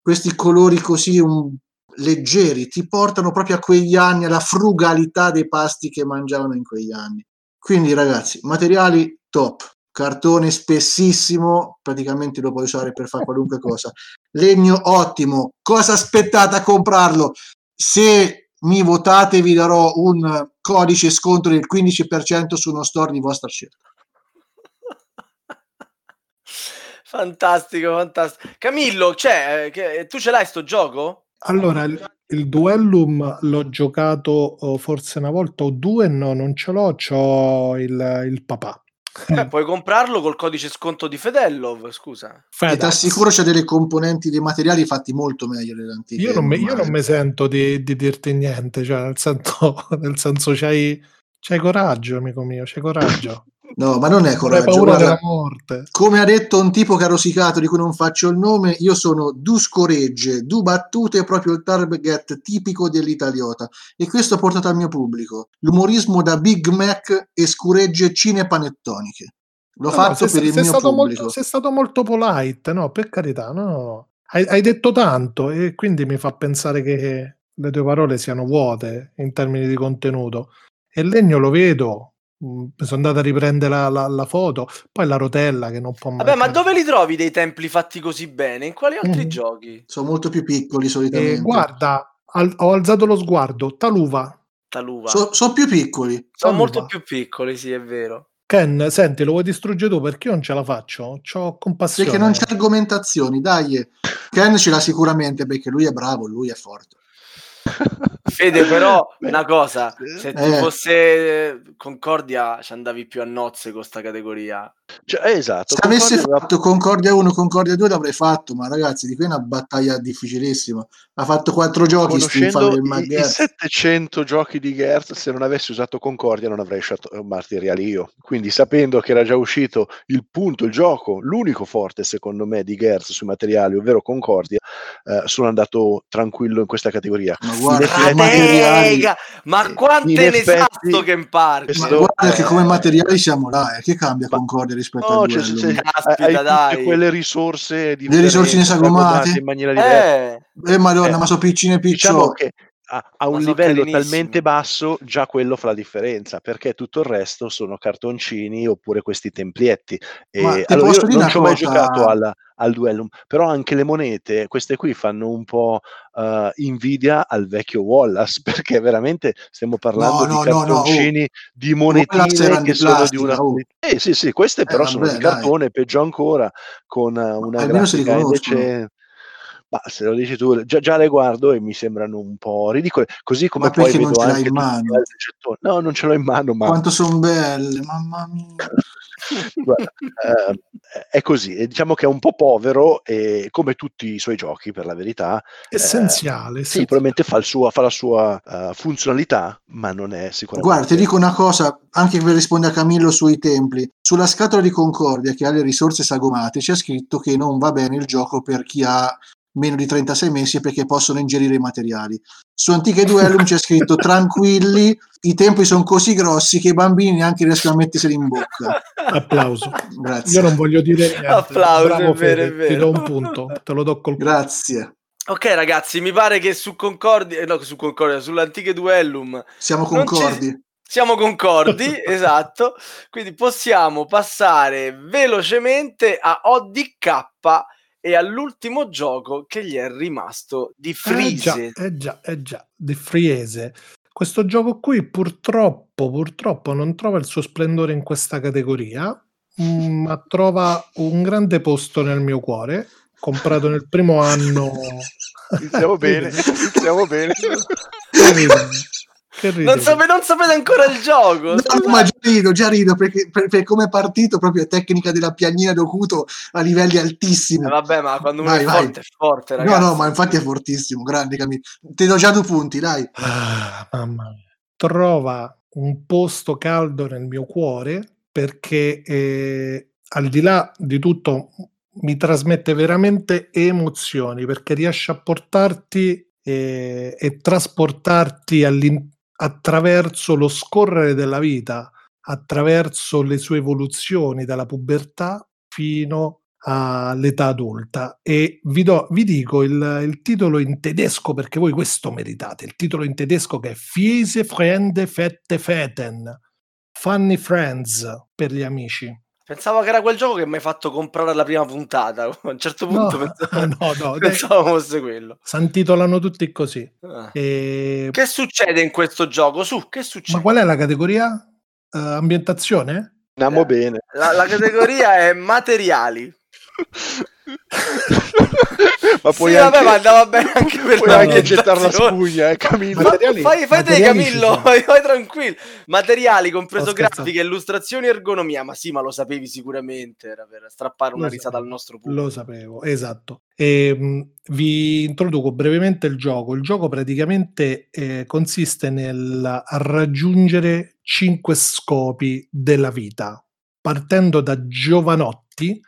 Speaker 5: questi colori così un- leggeri ti portano proprio a quegli anni, alla frugalità dei pasti che mangiavano in quegli anni. Quindi ragazzi, materiali top, cartone spessissimo, praticamente lo puoi usare per fare qualunque cosa. Legno ottimo, cosa aspettate a comprarlo? Se mi votate vi darò un codice sconto del 15% su uno store di vostra scelta.
Speaker 2: Fantastico, fantastico. Camillo, cioè, che, tu ce l'hai sto gioco?
Speaker 4: Allora, il, il Duellum l'ho giocato oh, forse una volta o due, no, non ce l'ho, c'ho il, il papà.
Speaker 2: Eh, puoi comprarlo col codice sconto di Fedellov, scusa.
Speaker 5: E ti assicuro c'è delle componenti, dei materiali fatti molto meglio delle antiche.
Speaker 4: Io non, mi, io non mi sento di, di dirti niente, cioè nel senso, nel senso c'hai, c'hai coraggio, amico mio, c'hai coraggio.
Speaker 5: No, ma non è
Speaker 4: hai
Speaker 5: coraggio.
Speaker 4: paura
Speaker 5: guarda,
Speaker 4: della morte.
Speaker 5: come ha detto un tipo che ha rosicato di cui non faccio il nome, io sono du scoregge, du battute, proprio il target tipico dell'italiota. E questo ha portato al mio pubblico l'umorismo da Big Mac e scuregge cinepanettoniche. L'ho
Speaker 4: No, no,
Speaker 5: fatto
Speaker 4: sei,
Speaker 5: per il mio
Speaker 4: stato
Speaker 5: pubblico.
Speaker 4: molto, sei stato molto polite, no, per carità, no. Hai, hai detto tanto e quindi mi fa pensare che le tue parole siano vuote in termini di contenuto. E legno lo vedo, sono andato a riprendere la, la- la foto, poi la rotella che non può
Speaker 2: Vabbè, ma dove li trovi dei templi fatti così bene? In quali altri
Speaker 4: Mm.
Speaker 2: giochi?
Speaker 5: Sono molto più piccoli
Speaker 4: E
Speaker 5: solitamente.
Speaker 4: guarda, al- ho alzato lo sguardo, Taluva,
Speaker 2: Taluva.
Speaker 5: sono più piccoli.
Speaker 2: Sono
Speaker 4: Taluva.
Speaker 2: molto più piccoli, sì, è vero.
Speaker 4: Ken, senti, lo vuoi distruggere tu perché io non ce la faccio? C'ho compassione.
Speaker 5: Perché non c'è argomentazioni, dai. Ken ce l'ha sicuramente perché lui è bravo, lui è forte.
Speaker 2: Fede, però,
Speaker 3: Beh,
Speaker 2: una cosa, se tu
Speaker 5: Eh.
Speaker 2: fosse eh, Concordia ci andavi più a nozze con sta categoria.
Speaker 3: Cioè, eh, esatto.
Speaker 5: Se avesse
Speaker 3: Concordia aveva-
Speaker 5: fatto Concordia 1, Concordia 2 l'avrei fatto, ma ragazzi, di qui è una battaglia difficilissima. Ha fatto quattro giochi, del
Speaker 3: i, i
Speaker 5: McGuire.
Speaker 3: 700 giochi di Gertz, se non avessi usato Concordia non avrei scelto Martiriali io. Quindi sapendo che era già uscito il punto, il gioco, l'unico forte secondo me di Gertz sui materiali, ovvero Concordia, eh, sono andato tranquillo in questa categoria.
Speaker 5: Ma guarda,
Speaker 3: effetti-
Speaker 5: materiali!
Speaker 2: Ma quanto è
Speaker 3: effetti-
Speaker 2: inesatto Ken Park!
Speaker 5: ma guarda che
Speaker 3: eh,
Speaker 5: come materiali siamo là, eh. che cambia
Speaker 3: ma-
Speaker 5: Concordia rispetto
Speaker 3: No, cioè,
Speaker 5: duello?
Speaker 3: se- se-
Speaker 2: Caspita,
Speaker 3: hai tutte
Speaker 2: dai.
Speaker 3: quelle risorse di
Speaker 5: Le risorse sagomate?
Speaker 3: in maniera diversa.
Speaker 2: Eh,
Speaker 5: Eh madonna,
Speaker 3: eh,
Speaker 5: ma sono piccine
Speaker 3: Diciamo
Speaker 5: picciotte.
Speaker 3: che a, a un
Speaker 2: Ma so
Speaker 3: livello talmente basso già quello fa la differenza perché tutto il resto sono cartoncini oppure questi templietti e
Speaker 5: Ma
Speaker 3: allora io non ci ho mai giocato al, al duellum però anche le monete queste qui fanno un po' eh, invidia al vecchio Wallace perché veramente stiamo parlando
Speaker 5: No,
Speaker 3: di
Speaker 5: no, no, no, oh.
Speaker 3: cartoncini di monetine che sono di una
Speaker 5: oh.
Speaker 3: eh sì sì queste però sono
Speaker 5: vabbè,
Speaker 3: di
Speaker 5: dai.
Speaker 3: cartone peggio ancora con eh, una
Speaker 5: si
Speaker 3: grafica invece ma se lo dici tu, già, già le guardo e mi sembrano un po' ridicole, così come
Speaker 5: Ma
Speaker 3: poi
Speaker 5: perché non
Speaker 3: vedo
Speaker 5: ce l'hai
Speaker 3: anche
Speaker 5: in mano?
Speaker 3: gettoni. No, non ce l'ho in mano, ma
Speaker 5: Quanto sono belle, mamma mia.
Speaker 3: guarda, eh, è così. E diciamo che è un po' povero, e, come tutti i suoi giochi, per la verità. eh,
Speaker 4: Essenziale,
Speaker 3: sì,
Speaker 4: essenziale.
Speaker 3: probabilmente fa, il suo- fa la sua eh, funzionalità, ma non è sicuramente...
Speaker 5: Guarda, ti dico una cosa, anche per rispondere a Camillo sui templi. Sulla scatola di Concordia che ha le risorse sagomate c'è scritto che non va bene il gioco per chi ha meno di 36 mesi perché possono ingerire i materiali. Su Antiche Duellum c'è scritto tranquilli, i tempi sono così grossi che i bambini neanche riescono a metterseli in bocca.
Speaker 4: Applauso.
Speaker 5: Grazie.
Speaker 4: Io non voglio dire niente.
Speaker 2: Applauso,
Speaker 4: Bravo
Speaker 2: è vero,
Speaker 4: Fede,
Speaker 2: è vero.
Speaker 4: Ti do un punto, te lo do col
Speaker 5: Grazie.
Speaker 2: Ok, ragazzi, mi pare che su Concordia, eh, no, su Concordia, sull'antiche Duellum
Speaker 5: Siamo
Speaker 2: ci-
Speaker 5: concordi.
Speaker 2: siamo concordi, esatto. Quindi possiamo passare velocemente a ODK e all'ultimo gioco che gli è rimasto di
Speaker 4: Eh già, eh già, eh già, di Friese. Questo gioco qui purtroppo, purtroppo non trova il suo splendore in questa categoria, mm, ma trova un grande posto nel mio cuore. Comprato nel primo anno.
Speaker 3: Iniziamo bene, iniziamo bene.
Speaker 2: Non, sape- non sapete ancora il gioco.
Speaker 5: No, no, ma già rido, già rido perché per, per come è partito proprio tecnica della piagnina d'Ocuto a livelli altissimi.
Speaker 2: Eh, vabbè, ma quando uno
Speaker 5: Vai,
Speaker 2: è
Speaker 5: vai.
Speaker 2: forte, è forte,
Speaker 5: No,
Speaker 2: ragazzi.
Speaker 5: no, ma infatti è fortissimo, grande Camillo. Ti do già due punti, dai.
Speaker 4: Ah, mamma mia. Trova un posto caldo nel mio cuore perché eh, al di là di tutto mi trasmette veramente emozioni perché riesce a portarti eh, e trasportarti all'in- attraverso lo scorrere della vita, attraverso le sue evoluzioni dalla pubertà fino all'età adulta. E vi, do- vi dico il, il titolo in tedesco perché voi questo meritate il titolo in tedesco che è Fiese Freunde Fette Feten Funny Friends per gli amici
Speaker 2: Pensavo che era quel gioco che mi hai fatto comprare alla prima puntata. A un certo
Speaker 4: No,
Speaker 2: punto pensavo,
Speaker 4: no, no,
Speaker 2: pensavo fosse quello.
Speaker 4: Si intitolano tutti così.
Speaker 2: Ah.
Speaker 4: E-
Speaker 2: Che succede in questo gioco? Su, che succede?
Speaker 4: Ma qual è la categoria? Eh, ambientazione?
Speaker 3: Andiamo
Speaker 2: Eh.
Speaker 3: bene.
Speaker 2: La, la categoria è materiali.
Speaker 3: ma
Speaker 2: Sì,
Speaker 3: puoi
Speaker 2: vabbè,
Speaker 3: anche,
Speaker 2: ma andava bene anche per
Speaker 3: puoi anche gettare la spugna, eh, Camillo.
Speaker 2: Ma
Speaker 4: Materiali-
Speaker 2: fai, fai te Camillo, vai, vai tranquillo. Materiali, compreso grafica, illustrazioni, ergonomia. Ma sì, ma lo sapevi sicuramente, era per strappare una
Speaker 4: Lo
Speaker 2: risata
Speaker 4: sapevo,
Speaker 2: al nostro pubblico.
Speaker 4: Lo sapevo, esatto. E, mh, vi introduco brevemente il gioco. Il gioco praticamente eh, consiste nel raggiungere cinque scopi della vita. Partendo da giovanotti,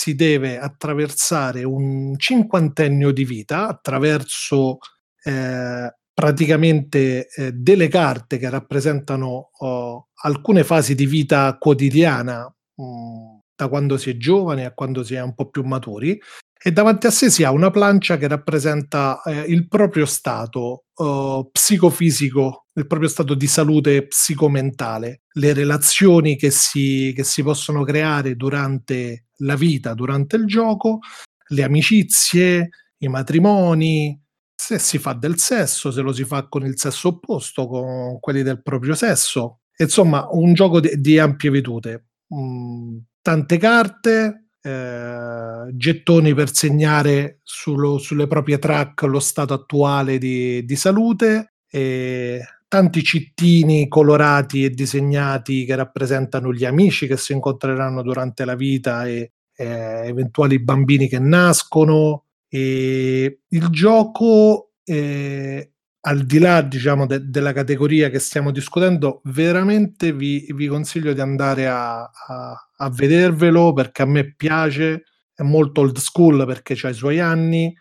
Speaker 4: si deve attraversare un cinquantennio di vita attraverso eh, praticamente eh, delle carte che rappresentano oh, alcune fasi di vita quotidiana, mh, da quando si è giovane a quando si è un po' più maturi, e davanti a sé si ha una plancia che rappresenta eh, il proprio stato eh, psicofisico, il proprio stato di salute psicomentale, le relazioni che si, che si possono creare durante la vita, durante il gioco, le amicizie, i matrimoni, se si fa del sesso, se lo si fa con il sesso opposto, con quelli del proprio sesso. Insomma, un gioco di, di ampie vedute. Mm, tante carte, eh, gettoni per segnare sullo- sulle proprie track lo stato attuale di, di salute, e tanti cittini colorati e disegnati che rappresentano gli amici che si incontreranno durante la vita e eh, eventuali bambini che nascono. E il gioco, eh, al di là diciamo, de- della categoria che stiamo discutendo, veramente vi, vi consiglio di andare a, a- a vedervelo perché a me piace, è molto old school perché ha i suoi anni.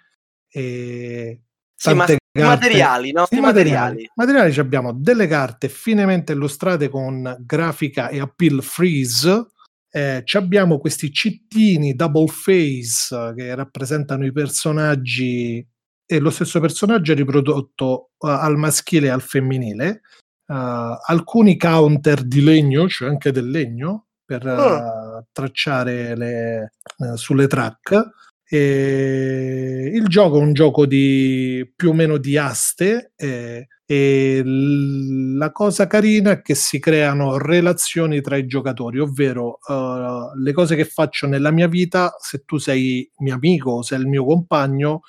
Speaker 4: E
Speaker 2: Sì, ma
Speaker 4: carte-
Speaker 2: materiali, no?
Speaker 4: I materiali.
Speaker 2: materiali.
Speaker 4: ci abbiamo delle carte finemente illustrate con grafica e appeal freeze. Eh, ci abbiamo questi cittini double face che rappresentano i personaggi e lo stesso personaggio è riprodotto eh, al maschile e al femminile. Eh, alcuni counter di legno, cioè anche del legno, per eh, tracciare le, eh, sulle track. E il gioco è un gioco di più o meno di aste eh, e l- la cosa carina è che si creano relazioni tra i giocatori, ovvero eh, le cose che faccio nella mia vita, se tu sei mio amico o sei il mio compagno,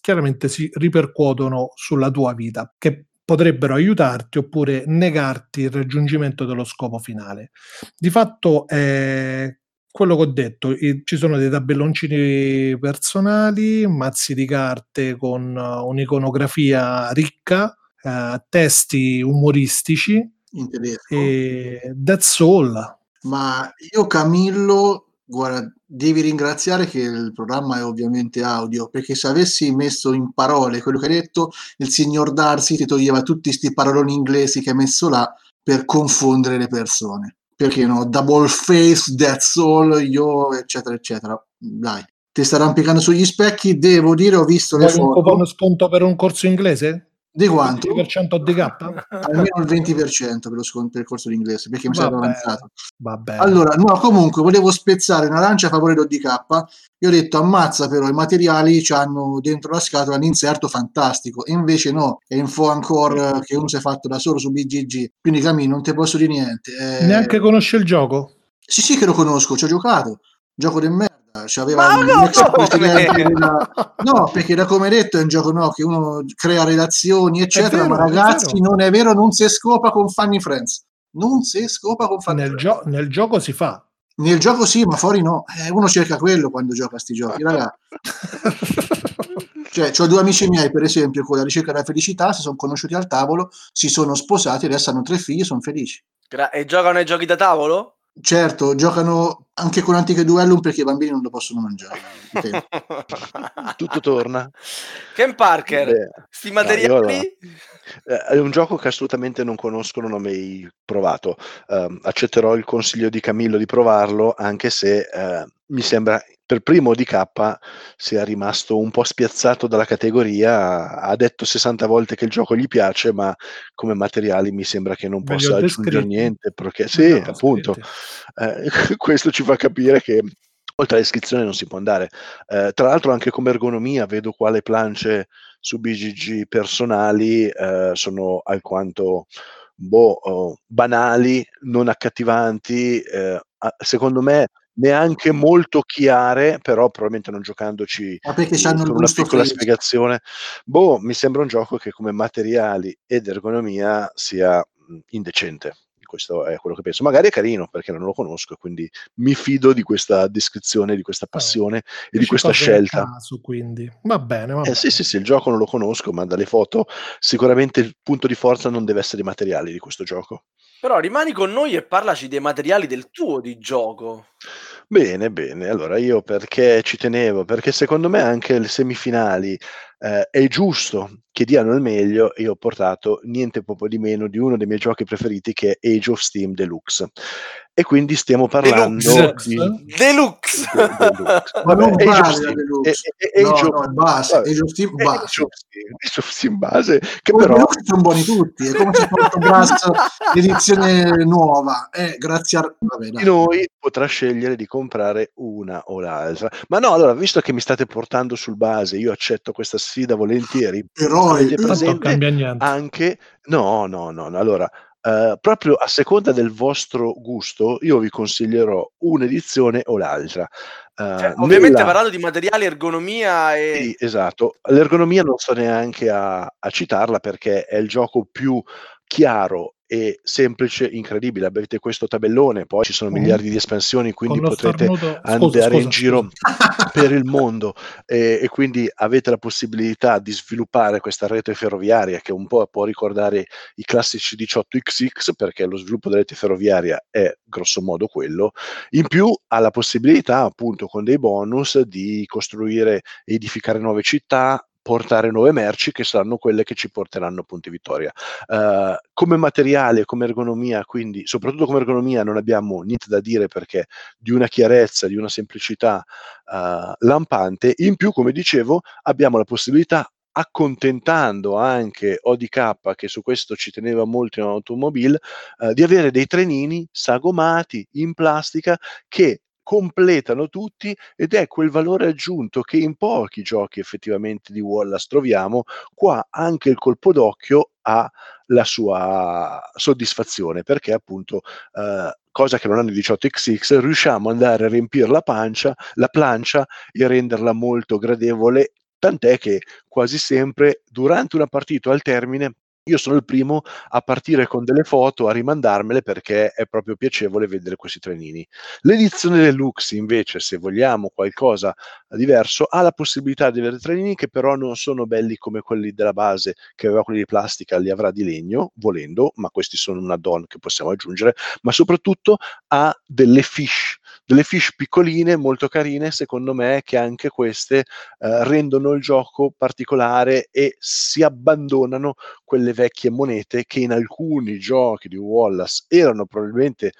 Speaker 4: chiaramente si ripercuotono sulla tua vita, che potrebbero aiutarti oppure negarti il raggiungimento dello scopo finale. Di fatto è quello che ho detto, ci sono dei tabelloncini personali, mazzi di carte con uh, un'iconografia ricca, eh, testi umoristici
Speaker 5: in tedesco.
Speaker 4: e that's all.
Speaker 5: Ma io Camillo, guarda, devi ringraziare che il programma è ovviamente audio, perché se avessi messo in parole quello che hai detto, il signor Darcy ti toglieva tutti questi paroloni inglesi che hai messo là per confondere le persone. Perché no? Double face, that's all, io, eccetera, eccetera. Dai, ti sta arrampicando sugli specchi, devo dire, ho visto le
Speaker 4: Vuoi un
Speaker 5: foto.
Speaker 4: coupon sconto per un corso inglese?
Speaker 5: Di quanto?
Speaker 4: 20% DK?
Speaker 5: Almeno il 20% per, lo scon- per il corso di inglese, perché mi
Speaker 4: Vabbè.
Speaker 5: avanzato.
Speaker 4: Vabbè.
Speaker 5: Allora, no, comunque volevo spezzare una lancia a favore d'ODK. Io ho detto ammazza però i materiali hanno dentro la scatola l'inserto fantastico. E invece no, è info ancora che uno si è fatto da solo su BGG. Quindi Camille non ti posso dire niente. Eh,
Speaker 4: Neanche conosce il gioco?
Speaker 5: Sì, sì che lo conosco, ci ho giocato. Gioco di merda. C'aveva il
Speaker 2: no,
Speaker 5: ex presidente della- No, perché da come detto è un gioco no, che uno crea relazioni, eccetera,
Speaker 4: vero,
Speaker 5: ma
Speaker 4: è
Speaker 5: ragazzi,
Speaker 4: vero.
Speaker 5: non è vero, non si scopa con Funny Friends. Non si scopa con Funny
Speaker 4: Nel,
Speaker 5: Friends.
Speaker 4: gio- nel gioco si fa.
Speaker 5: Nel gioco sì, ma fuori no. Eh, uno cerca quello quando gioca a sti giochi, raga. Cioè, ho due amici miei, per esempio, con la ricerca della felicità, si sono conosciuti al tavolo, si sono sposati, adesso hanno tre figli, sono felici.
Speaker 2: Gra- e giocano ai giochi da tavolo?
Speaker 5: Certo, giocano anche con Antiche Duellum perché i bambini non lo possono mangiare.
Speaker 3: Tutto torna.
Speaker 2: Ken Parker,
Speaker 3: Beh,
Speaker 2: sti
Speaker 3: no,
Speaker 2: materiali?
Speaker 3: io Eh, è un gioco che assolutamente non conosco, non ho mai provato. Ehm, accetterò il consiglio di Camillo di provarlo, anche se eh, mi sembra per primo DK sia rimasto un po' spiazzato dalla categoria, ha detto 60 volte che il gioco gli piace, ma come materiali mi sembra che non possa aggiungere
Speaker 4: descritti.
Speaker 3: niente, perché sì,
Speaker 4: ho
Speaker 3: appunto, eh, questo ci fa capire che oltre alla descrizione non si può andare. Eh, tra l'altro anche come ergonomia vedo qua le plance su BGG personali eh, sono alquanto boh, oh, banali, non accattivanti, eh, secondo me neanche molto chiare, però probabilmente non giocandoci
Speaker 5: Ma perché
Speaker 3: di-
Speaker 5: hanno il
Speaker 3: con una piccola
Speaker 5: fresco.
Speaker 3: spiegazione. Boh, mi sembra un gioco che come materiali ed ergonomia sia indecente. Questo è quello che penso. Magari è carino perché non lo conosco, quindi mi fido di questa descrizione, di questa passione e di questa scelta.
Speaker 4: caso, quindi. Va bene, va
Speaker 3: Eh,
Speaker 4: bene.
Speaker 3: sì, sì, sì, il gioco non lo conosco, ma dalle foto sicuramente il punto di forza non deve essere i materiali di questo gioco.
Speaker 2: Però rimani con noi e parlaci dei materiali del tuo di gioco.
Speaker 3: Bene, bene. Allora io perché ci tenevo? Perché secondo me anche le semifinali eh, è giusto che diano il meglio. Io ho portato niente poco di meno di uno dei miei giochi preferiti che è Age of Steam Deluxe. E quindi stiamo parlando
Speaker 2: Deluxe.
Speaker 3: di
Speaker 2: Deluxe.
Speaker 3: de- Deluxe.
Speaker 5: Ma non
Speaker 3: Vabbè, Age of Steam.
Speaker 5: Deluxe.
Speaker 3: E- e- e-
Speaker 5: No,
Speaker 3: Age of-
Speaker 5: no, base,
Speaker 3: vabbè,
Speaker 5: Age of Steam
Speaker 3: e-
Speaker 5: base.
Speaker 3: Age of Steam, Age of Steam base, che
Speaker 5: Come
Speaker 3: però
Speaker 5: Deluxe sono buoni tutti, è come se porto Brass edizione nuova. Eh, grazie a... Vabbè, dai.
Speaker 3: noi potrà scegliere di comprare una o l'altra. Ma no, allora, visto che mi state portando sul base, io accetto questa sfida volentieri.
Speaker 5: Eroi,
Speaker 4: Non
Speaker 3: presente
Speaker 4: cambia niente.
Speaker 3: anche no, no, no, no. Allora, eh, proprio a seconda del vostro gusto, io vi consiglierò un'edizione o l'altra. Eh,
Speaker 2: Cioè, ovviamente
Speaker 3: nella-
Speaker 2: parlando di materiali, ergonomia e...
Speaker 3: sì, esatto. L'ergonomia non sto neanche a, a citarla perché è il gioco più chiaro e semplice, incredibile. Avete questo tabellone, poi ci sono
Speaker 4: Mhm.
Speaker 3: miliardi di espansioni, quindi potrete
Speaker 4: starnuto-
Speaker 3: andare
Speaker 4: scusa, scusa,
Speaker 3: in giro per il mondo e, e quindi avete la possibilità di sviluppare questa rete ferroviaria che un po' può ricordare i classici 18XX perché lo sviluppo della rete ferroviaria è grosso modo quello. In più ha la possibilità appunto con dei bonus di costruire edificare nuove città portare nuove merci che saranno quelle che ci porteranno punti vittoria. Uh, come materiale, come ergonomia, quindi soprattutto come ergonomia non abbiamo niente da dire perché di una chiarezza, di una semplicità uh, lampante. In più, come dicevo, abbiamo la possibilità accontentando anche ODK che su questo ci teneva molto in automobile uh, di avere dei trenini sagomati in plastica che completano tutti ed è quel valore aggiunto che in pochi giochi effettivamente di Wallace troviamo qua anche il colpo d'occhio ha la sua soddisfazione perché appunto eh, cosa che non hanno i 18xx riusciamo ad andare a riempire la pancia la plancia e renderla molto gradevole tant'è che quasi sempre durante una partita al termine io sono il primo a partire con delle foto, a rimandarmele perché è proprio piacevole vedere questi trenini. L'edizione deluxe invece, se vogliamo qualcosa diverso, ha la possibilità di avere trenini che però non sono belli come quelli della base, che aveva quelli di plastica, li avrà di legno, volendo, ma questi sono un add-on che possiamo aggiungere, ma soprattutto ha delle fish, delle fish piccoline, molto carine, secondo me, che anche queste eh, rendono il gioco particolare e si abbandonano quelle vecchie monete che in alcuni giochi di Wallace erano probabilmente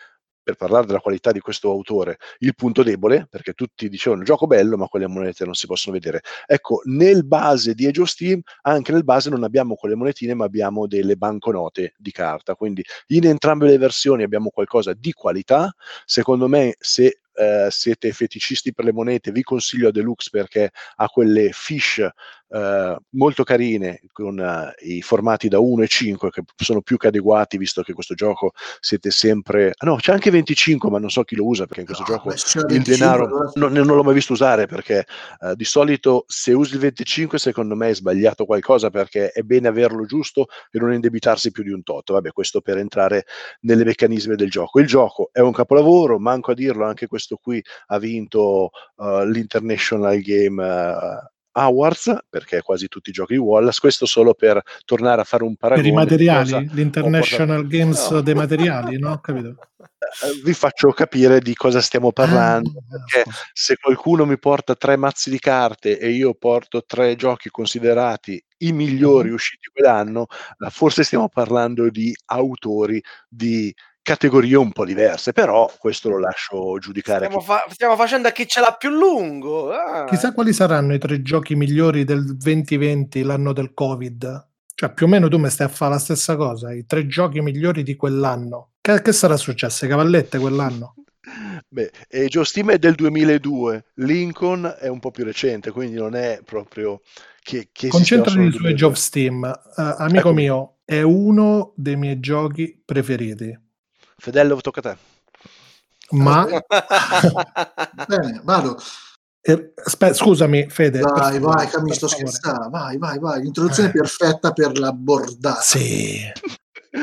Speaker 3: per parlare della qualità di questo autore, il punto debole, perché tutti dicevano gioco bello, ma quelle monete non si possono vedere. Ecco, nel base di Age of Steam, anche nel base non abbiamo quelle monetine, ma abbiamo delle banconote di carta. Quindi in entrambe le versioni abbiamo qualcosa di qualità. Secondo me, se eh, siete feticisti per le monete, vi consiglio Deluxe perché ha quelle fish eh, molto carine con eh, i formati da 1 e 5 che sono più che adeguati visto che questo gioco siete sempre ah, no c'è anche 25 ma non so chi lo usa perché in questo
Speaker 5: No,
Speaker 3: gioco il
Speaker 5: 25,
Speaker 3: denaro
Speaker 5: allora
Speaker 3: non, non l'ho mai visto usare perché eh, di solito se usi il 25 secondo me è sbagliato qualcosa perché è bene averlo giusto e non indebitarsi più di un tot. Vabbè questo per entrare nelle meccanismi del gioco. Il gioco è un capolavoro manco a dirlo anche questo qui ha vinto uh, l'International Game uh, Awards perché quasi tutti i giochi di Wallace questo solo per tornare a fare un paragone
Speaker 4: Per i materiali, l'International Games
Speaker 3: No.
Speaker 4: dei materiali, no? Capito.
Speaker 3: Eh, vi faccio capire di cosa stiamo parlando
Speaker 4: Ah,
Speaker 3: perché
Speaker 4: scusa.
Speaker 3: se qualcuno mi porta tre mazzi di carte e io porto tre giochi considerati i migliori
Speaker 4: Mhm.
Speaker 3: usciti quell'anno, eh, forse stiamo parlando di autori di categorie un po' diverse, però questo lo lascio giudicare.
Speaker 2: Stiamo,
Speaker 3: chi-
Speaker 2: fa- stiamo facendo a chi ce l'ha più lungo. ah.
Speaker 4: Chissà quali saranno i tre giochi migliori del 2020, l'anno del Covid. Cioè, più o meno tu mi stai a fare la stessa cosa, i tre giochi migliori di quell'anno. Che, che sarà successo? Le cavallette quell'anno?
Speaker 3: Beh, e Joe Steam è del 2002, Lincoln è un po' più recente, quindi non è proprio che, che
Speaker 4: Concentrati su
Speaker 3: 2002.
Speaker 4: Age of Steam. Eh, amico
Speaker 3: Eccomi.
Speaker 4: mio, è uno dei miei giochi preferiti.
Speaker 3: Fedello, tocca a te.
Speaker 4: Ma
Speaker 5: Bene, vado.
Speaker 4: eh, aspe- scusami, Fede.
Speaker 5: Vai, vai, Camillo, sto scherzando. Vai, vai, vai. L'introduzione
Speaker 4: Eh.
Speaker 5: perfetta per la bordata.
Speaker 4: Sì,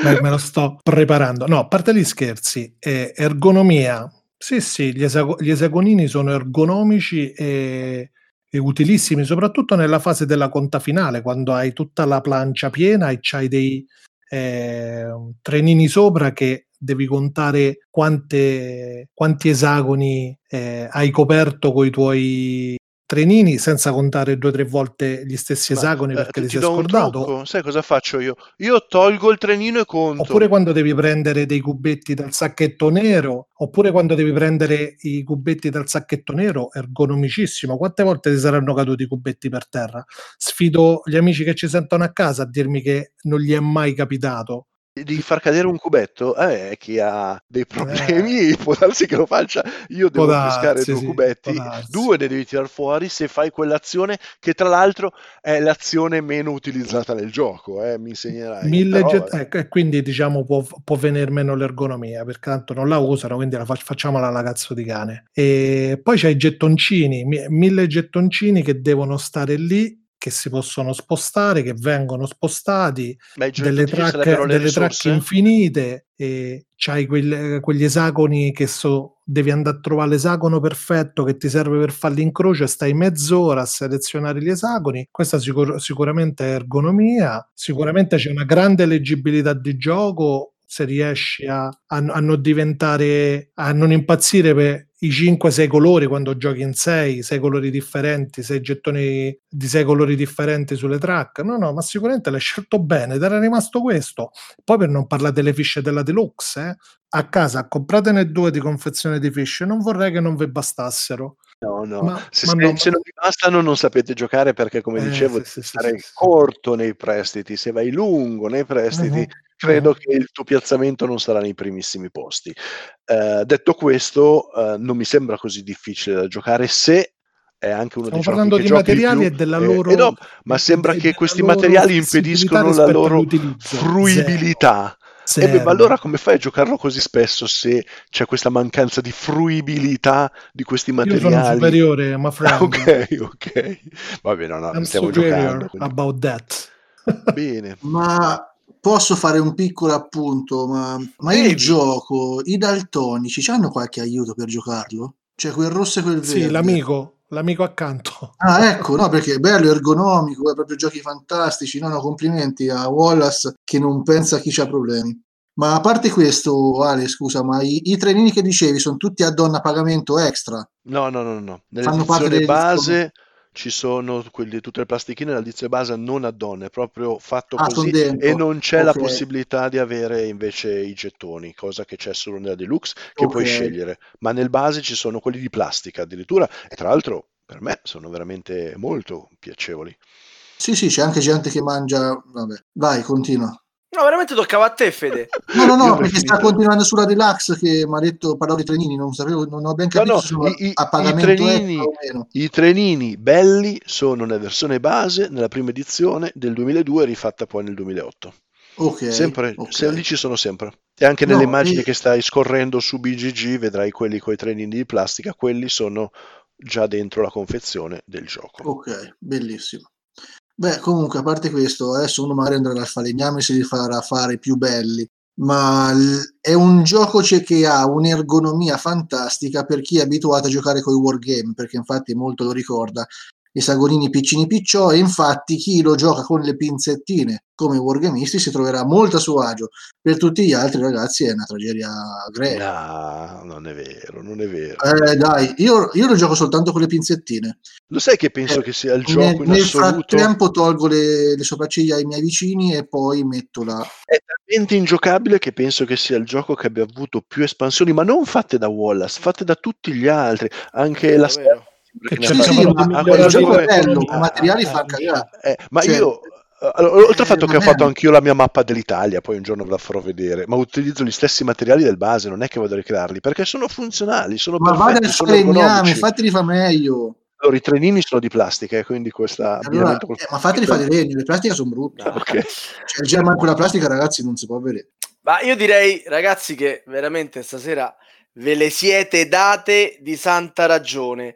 Speaker 4: me, me lo sto preparando. No, a parte gli scherzi, eh, ergonomia. Sì, sì, gli, esago- gli esagonini sono ergonomici e, e utilissimi, soprattutto nella fase della conta finale, quando hai tutta la plancia piena e c'hai dei eh, trenini sopra che devi contare quante, quanti esagoni eh, hai coperto con i tuoi trenini senza contare due o tre volte gli stessi
Speaker 3: Ma,
Speaker 4: esagoni
Speaker 3: eh,
Speaker 4: perché
Speaker 3: ti,
Speaker 4: ti sei scordato.
Speaker 3: sai cosa faccio io? Io tolgo il trenino e conto.
Speaker 4: Oppure quando devi prendere dei cubetti dal sacchetto nero, oppure quando devi prendere i cubetti dal sacchetto nero, ergonomicissimo. Quante volte ti saranno caduti i cubetti per terra? Sfido gli amici che ci sentono a casa a dirmi che non gli è mai capitato.
Speaker 3: Di far cadere un cubetto, eh, chi ha dei problemi può darsi che lo faccia. Io devo
Speaker 4: Eh. Può
Speaker 3: pescare
Speaker 4: darsi,
Speaker 3: due
Speaker 4: sì,
Speaker 3: cubetti,
Speaker 4: darsi.
Speaker 3: due ne devi tirar fuori se fai quell'azione che tra l'altro è l'azione meno utilizzata nel gioco, eh, mi insegnerai.
Speaker 4: Mille
Speaker 3: Però,
Speaker 4: get-
Speaker 3: eh,
Speaker 4: ecco, e quindi diciamo può, può venire meno l'ergonomia perché tanto non la usano quindi la fac- facciamola alla cazzo di cane e poi c'è i gettoncini mi- mille gettoncini che devono stare lì che si possono spostare che vengono spostati
Speaker 3: i
Speaker 4: delle track,
Speaker 3: le
Speaker 4: delle track infinite e c'hai quel- quegli esagoni che so, devi andare a trovare l'esagono perfetto che ti serve per fare l'incrocio e stai mezz'ora a selezionare gli esagoni. Questa sicur- sicuramente è ergonomia, sicuramente c'è una grande leggibilità di gioco se riesci a, a- a non diventare, a non impazzire per i 5-6 colori quando giochi in 6, 6 colori differenti, 6 gettoni di 6 colori differenti sulle track. No, no, ma sicuramente l'hai scelto bene, ed era rimasto questo. Poi per non parlare delle fisce della deluxe, eh, a casa compratene due di confezione di fisce, non vorrei che non vi bastassero.
Speaker 3: No, no,
Speaker 4: Ma-
Speaker 3: se,
Speaker 4: ma
Speaker 3: se-
Speaker 4: no,
Speaker 3: se
Speaker 4: ma-
Speaker 3: non vi bastano non sapete giocare perché come
Speaker 4: Eh,
Speaker 3: dicevo
Speaker 4: sì,
Speaker 3: stare corto nei prestiti, se vai lungo nei prestiti
Speaker 4: Mhm,
Speaker 3: credo
Speaker 4: mhm.
Speaker 3: che il tuo piazzamento non sarà nei primissimi posti. Eh, detto questo, eh, non mi sembra così difficile da giocare se è anche uno
Speaker 4: Stiamo
Speaker 3: dei giochi
Speaker 4: parlando di materiali e della
Speaker 3: eh,
Speaker 4: loro
Speaker 3: eh no, ma sembra che questi materiali impediscono la loro fruibilità.
Speaker 4: Zero.
Speaker 3: E beh, ma allora come fai a giocarlo così spesso se c'è questa mancanza di fruibilità di questi
Speaker 4: Io sono
Speaker 3: materiali?
Speaker 4: superiore, my
Speaker 3: Ah,
Speaker 4: friend.
Speaker 3: ok, ok. Va bene, no,
Speaker 4: I'm
Speaker 3: stiamo giocando. quindi-
Speaker 4: about that.
Speaker 3: Bene.
Speaker 5: Ma posso fare un piccolo appunto? Ma, ma il gioco, i daltonici, hanno qualche aiuto per giocarlo? Cioè quel rosso e quel verde?
Speaker 4: sì, l'amico, l'amico accanto.
Speaker 5: Ah, ecco, no, perché è bello, ergonomico, è proprio giochi fantastici. No, no, complimenti a Wallace che non pensa a chi c'ha problemi. Ma a parte questo, Ale, scusa, ma i, i trenini che dicevi sono tutti a donna pagamento extra?
Speaker 3: No, no, no, no.
Speaker 5: Fanno parte
Speaker 3: base ci sono quelli, tutte le plastichine, nell'edizione base non a donne, è proprio fatto
Speaker 5: Ah,
Speaker 3: così e non c'è la
Speaker 5: Ok.
Speaker 3: possibilità di avere invece i gettoni, cosa che c'è solo nella deluxe che puoi
Speaker 5: Ok.
Speaker 3: scegliere. Ma nel base ci sono quelli di plastica addirittura e tra l'altro per me sono veramente molto piacevoli.
Speaker 5: Sì, sì, c'è anche gente che mangia. Vabbè, vai, continua.
Speaker 2: No, veramente toccava a te, Fede.
Speaker 5: No, no, no, perché sta continuando sulla deluxe che mi ha detto parlavo di trenini, non sapevo, non ho ben
Speaker 3: No,
Speaker 5: capito
Speaker 3: no,
Speaker 5: se sono
Speaker 3: i- i-
Speaker 5: a
Speaker 3: i
Speaker 5: pagamento
Speaker 3: trenini-
Speaker 5: o meno.
Speaker 3: I trenini belli sono nella versione base, nella prima edizione del 2002 rifatta poi nel 2008.
Speaker 5: Ok.
Speaker 3: Sempre,
Speaker 5: ok.
Speaker 3: se- lì ci sono sempre. E anche
Speaker 5: No,
Speaker 3: nelle immagini
Speaker 5: e-
Speaker 3: che stai scorrendo su BGG vedrai quelli con i trenini di plastica, quelli sono già dentro la confezione del gioco.
Speaker 5: Ok, bellissimo. Beh, comunque, a parte questo, adesso uno magari andrà al falegname e li farà fare più belli, ma è un gioco che ha un'ergonomia fantastica per chi è abituato a giocare con i wargame, perché infatti molto lo ricorda. Esagonini piccini picciò e infatti chi lo gioca con le pinzettine come wargamisti si troverà molto a suo agio. Per tutti gli altri ragazzi è una tragedia greca.
Speaker 3: No, non è vero, non è vero.
Speaker 5: Eh, dai, io, io lo gioco soltanto con le pinzettine.
Speaker 3: Lo sai che penso
Speaker 5: Eh,
Speaker 3: che sia il
Speaker 5: Nel,
Speaker 3: gioco in
Speaker 5: nel
Speaker 3: assoluto?
Speaker 5: frattempo tolgo le, le sopracciglia ai miei vicini e poi metto la...
Speaker 3: È talmente ingiocabile che penso che sia il gioco che abbia avuto più espansioni, ma non fatte da Wallace, fatte da tutti gli altri, anche la
Speaker 2: Davvero?
Speaker 5: Il gioco è bello,
Speaker 3: ah,
Speaker 5: i materiali
Speaker 3: ah,
Speaker 5: fa cagare.
Speaker 3: eh, ma
Speaker 5: Cioè,
Speaker 3: io allora, oltre al fatto che ho fatto anch'io la mia mappa dell'Italia, poi un giorno ve la farò vedere, ma utilizzo gli stessi materiali del base, non è che vado a ricrearli, perché sono funzionali, sono
Speaker 5: Ma vada
Speaker 3: perfetti,
Speaker 5: il
Speaker 3: sono ergonomici.
Speaker 5: fateli fa meglio.
Speaker 3: Allora, i trenini sono di plastica, e quindi questa
Speaker 5: Allora, eh, ma fateli fa di legno, le plastiche sono brutte.
Speaker 2: No.
Speaker 3: Ok.
Speaker 5: Cioè, il German con la plastica, ragazzi, non si può vedere.
Speaker 2: Ma io direi, ragazzi, che veramente stasera ve le siete date di santa ragione.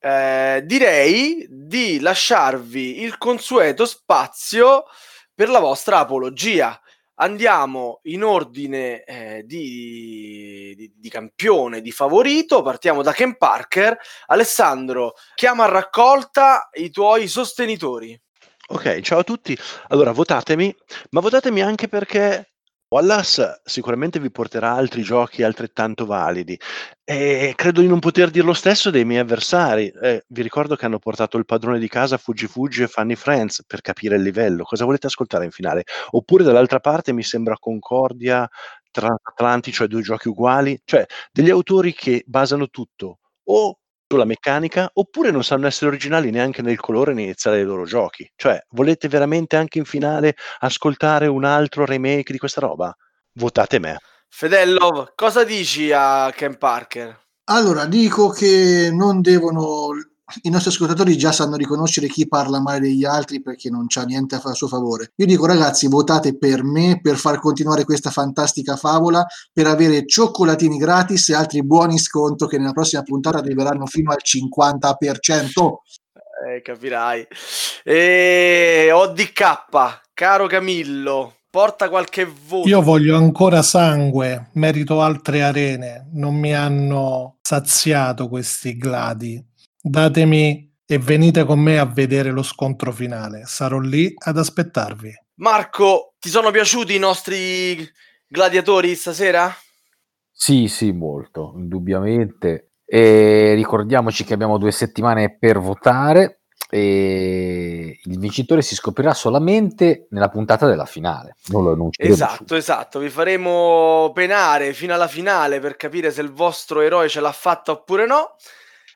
Speaker 2: Eh, direi di lasciarvi il consueto spazio per la vostra apologia. Andiamo in ordine eh, di, di- di campione, di favorito. Partiamo da Ken Parker. Alessandro, chiama a raccolta i tuoi sostenitori.
Speaker 3: Ok, ciao a tutti. Allora, votatemi, ma votatemi anche perché Wallace sicuramente vi porterà altri giochi altrettanto validi e credo di non poter dire lo stesso dei miei avversari. Eh, vi ricordo che hanno portato il padrone di casa Fuggi Fuggi e Funny Friends per capire il livello. Cosa volete ascoltare in finale? Oppure dall'altra parte mi sembra Concordia tra Atlanti, cioè due giochi uguali, cioè degli autori che basano tutto o sulla meccanica oppure non sanno essere originali neanche nel colore né iniziare i loro giochi. Cioè, volete veramente anche in finale ascoltare un altro remake di questa roba? Votate me.
Speaker 2: Fedello, cosa dici a Ken Parker?
Speaker 5: Allora, dico che non devono. I nostri ascoltatori già sanno riconoscere chi parla male degli altri perché non c'ha niente a suo favore. Io dico, ragazzi, votate per me per far continuare questa fantastica favola, per avere cioccolatini gratis e altri buoni sconto che nella prossima puntata arriveranno fino al 50%.
Speaker 2: Eh, capirai. E ODK, caro Camillo, porta qualche voto.
Speaker 4: Io voglio ancora sangue, merito altre arene, non mi hanno saziato questi gladi. Datemi e venite con me a vedere lo scontro finale. Sarò lì ad aspettarvi.
Speaker 2: Marco, ti sono piaciuti i nostri gladiatori stasera?
Speaker 6: Sì, sì, molto, indubbiamente. E ricordiamoci che abbiamo due settimane per votare e il vincitore si scoprirà solamente nella puntata della finale. Non lo annunceremo
Speaker 2: Esatto, esatto. Vi faremo penare fino alla finale per capire se il vostro eroe ce l'ha fatta oppure no.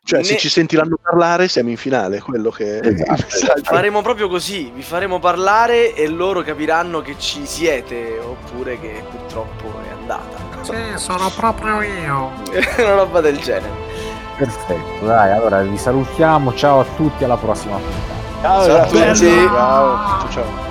Speaker 3: Cioè, se
Speaker 2: Ne-
Speaker 3: ci sentiranno parlare, siamo in finale, quello che
Speaker 6: Esatto.
Speaker 2: Faremo proprio così, vi faremo parlare e loro capiranno che ci siete oppure che purtroppo è andata.
Speaker 7: Sì, sono proprio io.
Speaker 2: Una roba del genere.
Speaker 6: Perfetto, dai, allora vi salutiamo, ciao a tutti, alla prossima puntata.
Speaker 3: Ciao,
Speaker 2: Ciao a tutti.
Speaker 3: Ciao, ciao. ciao.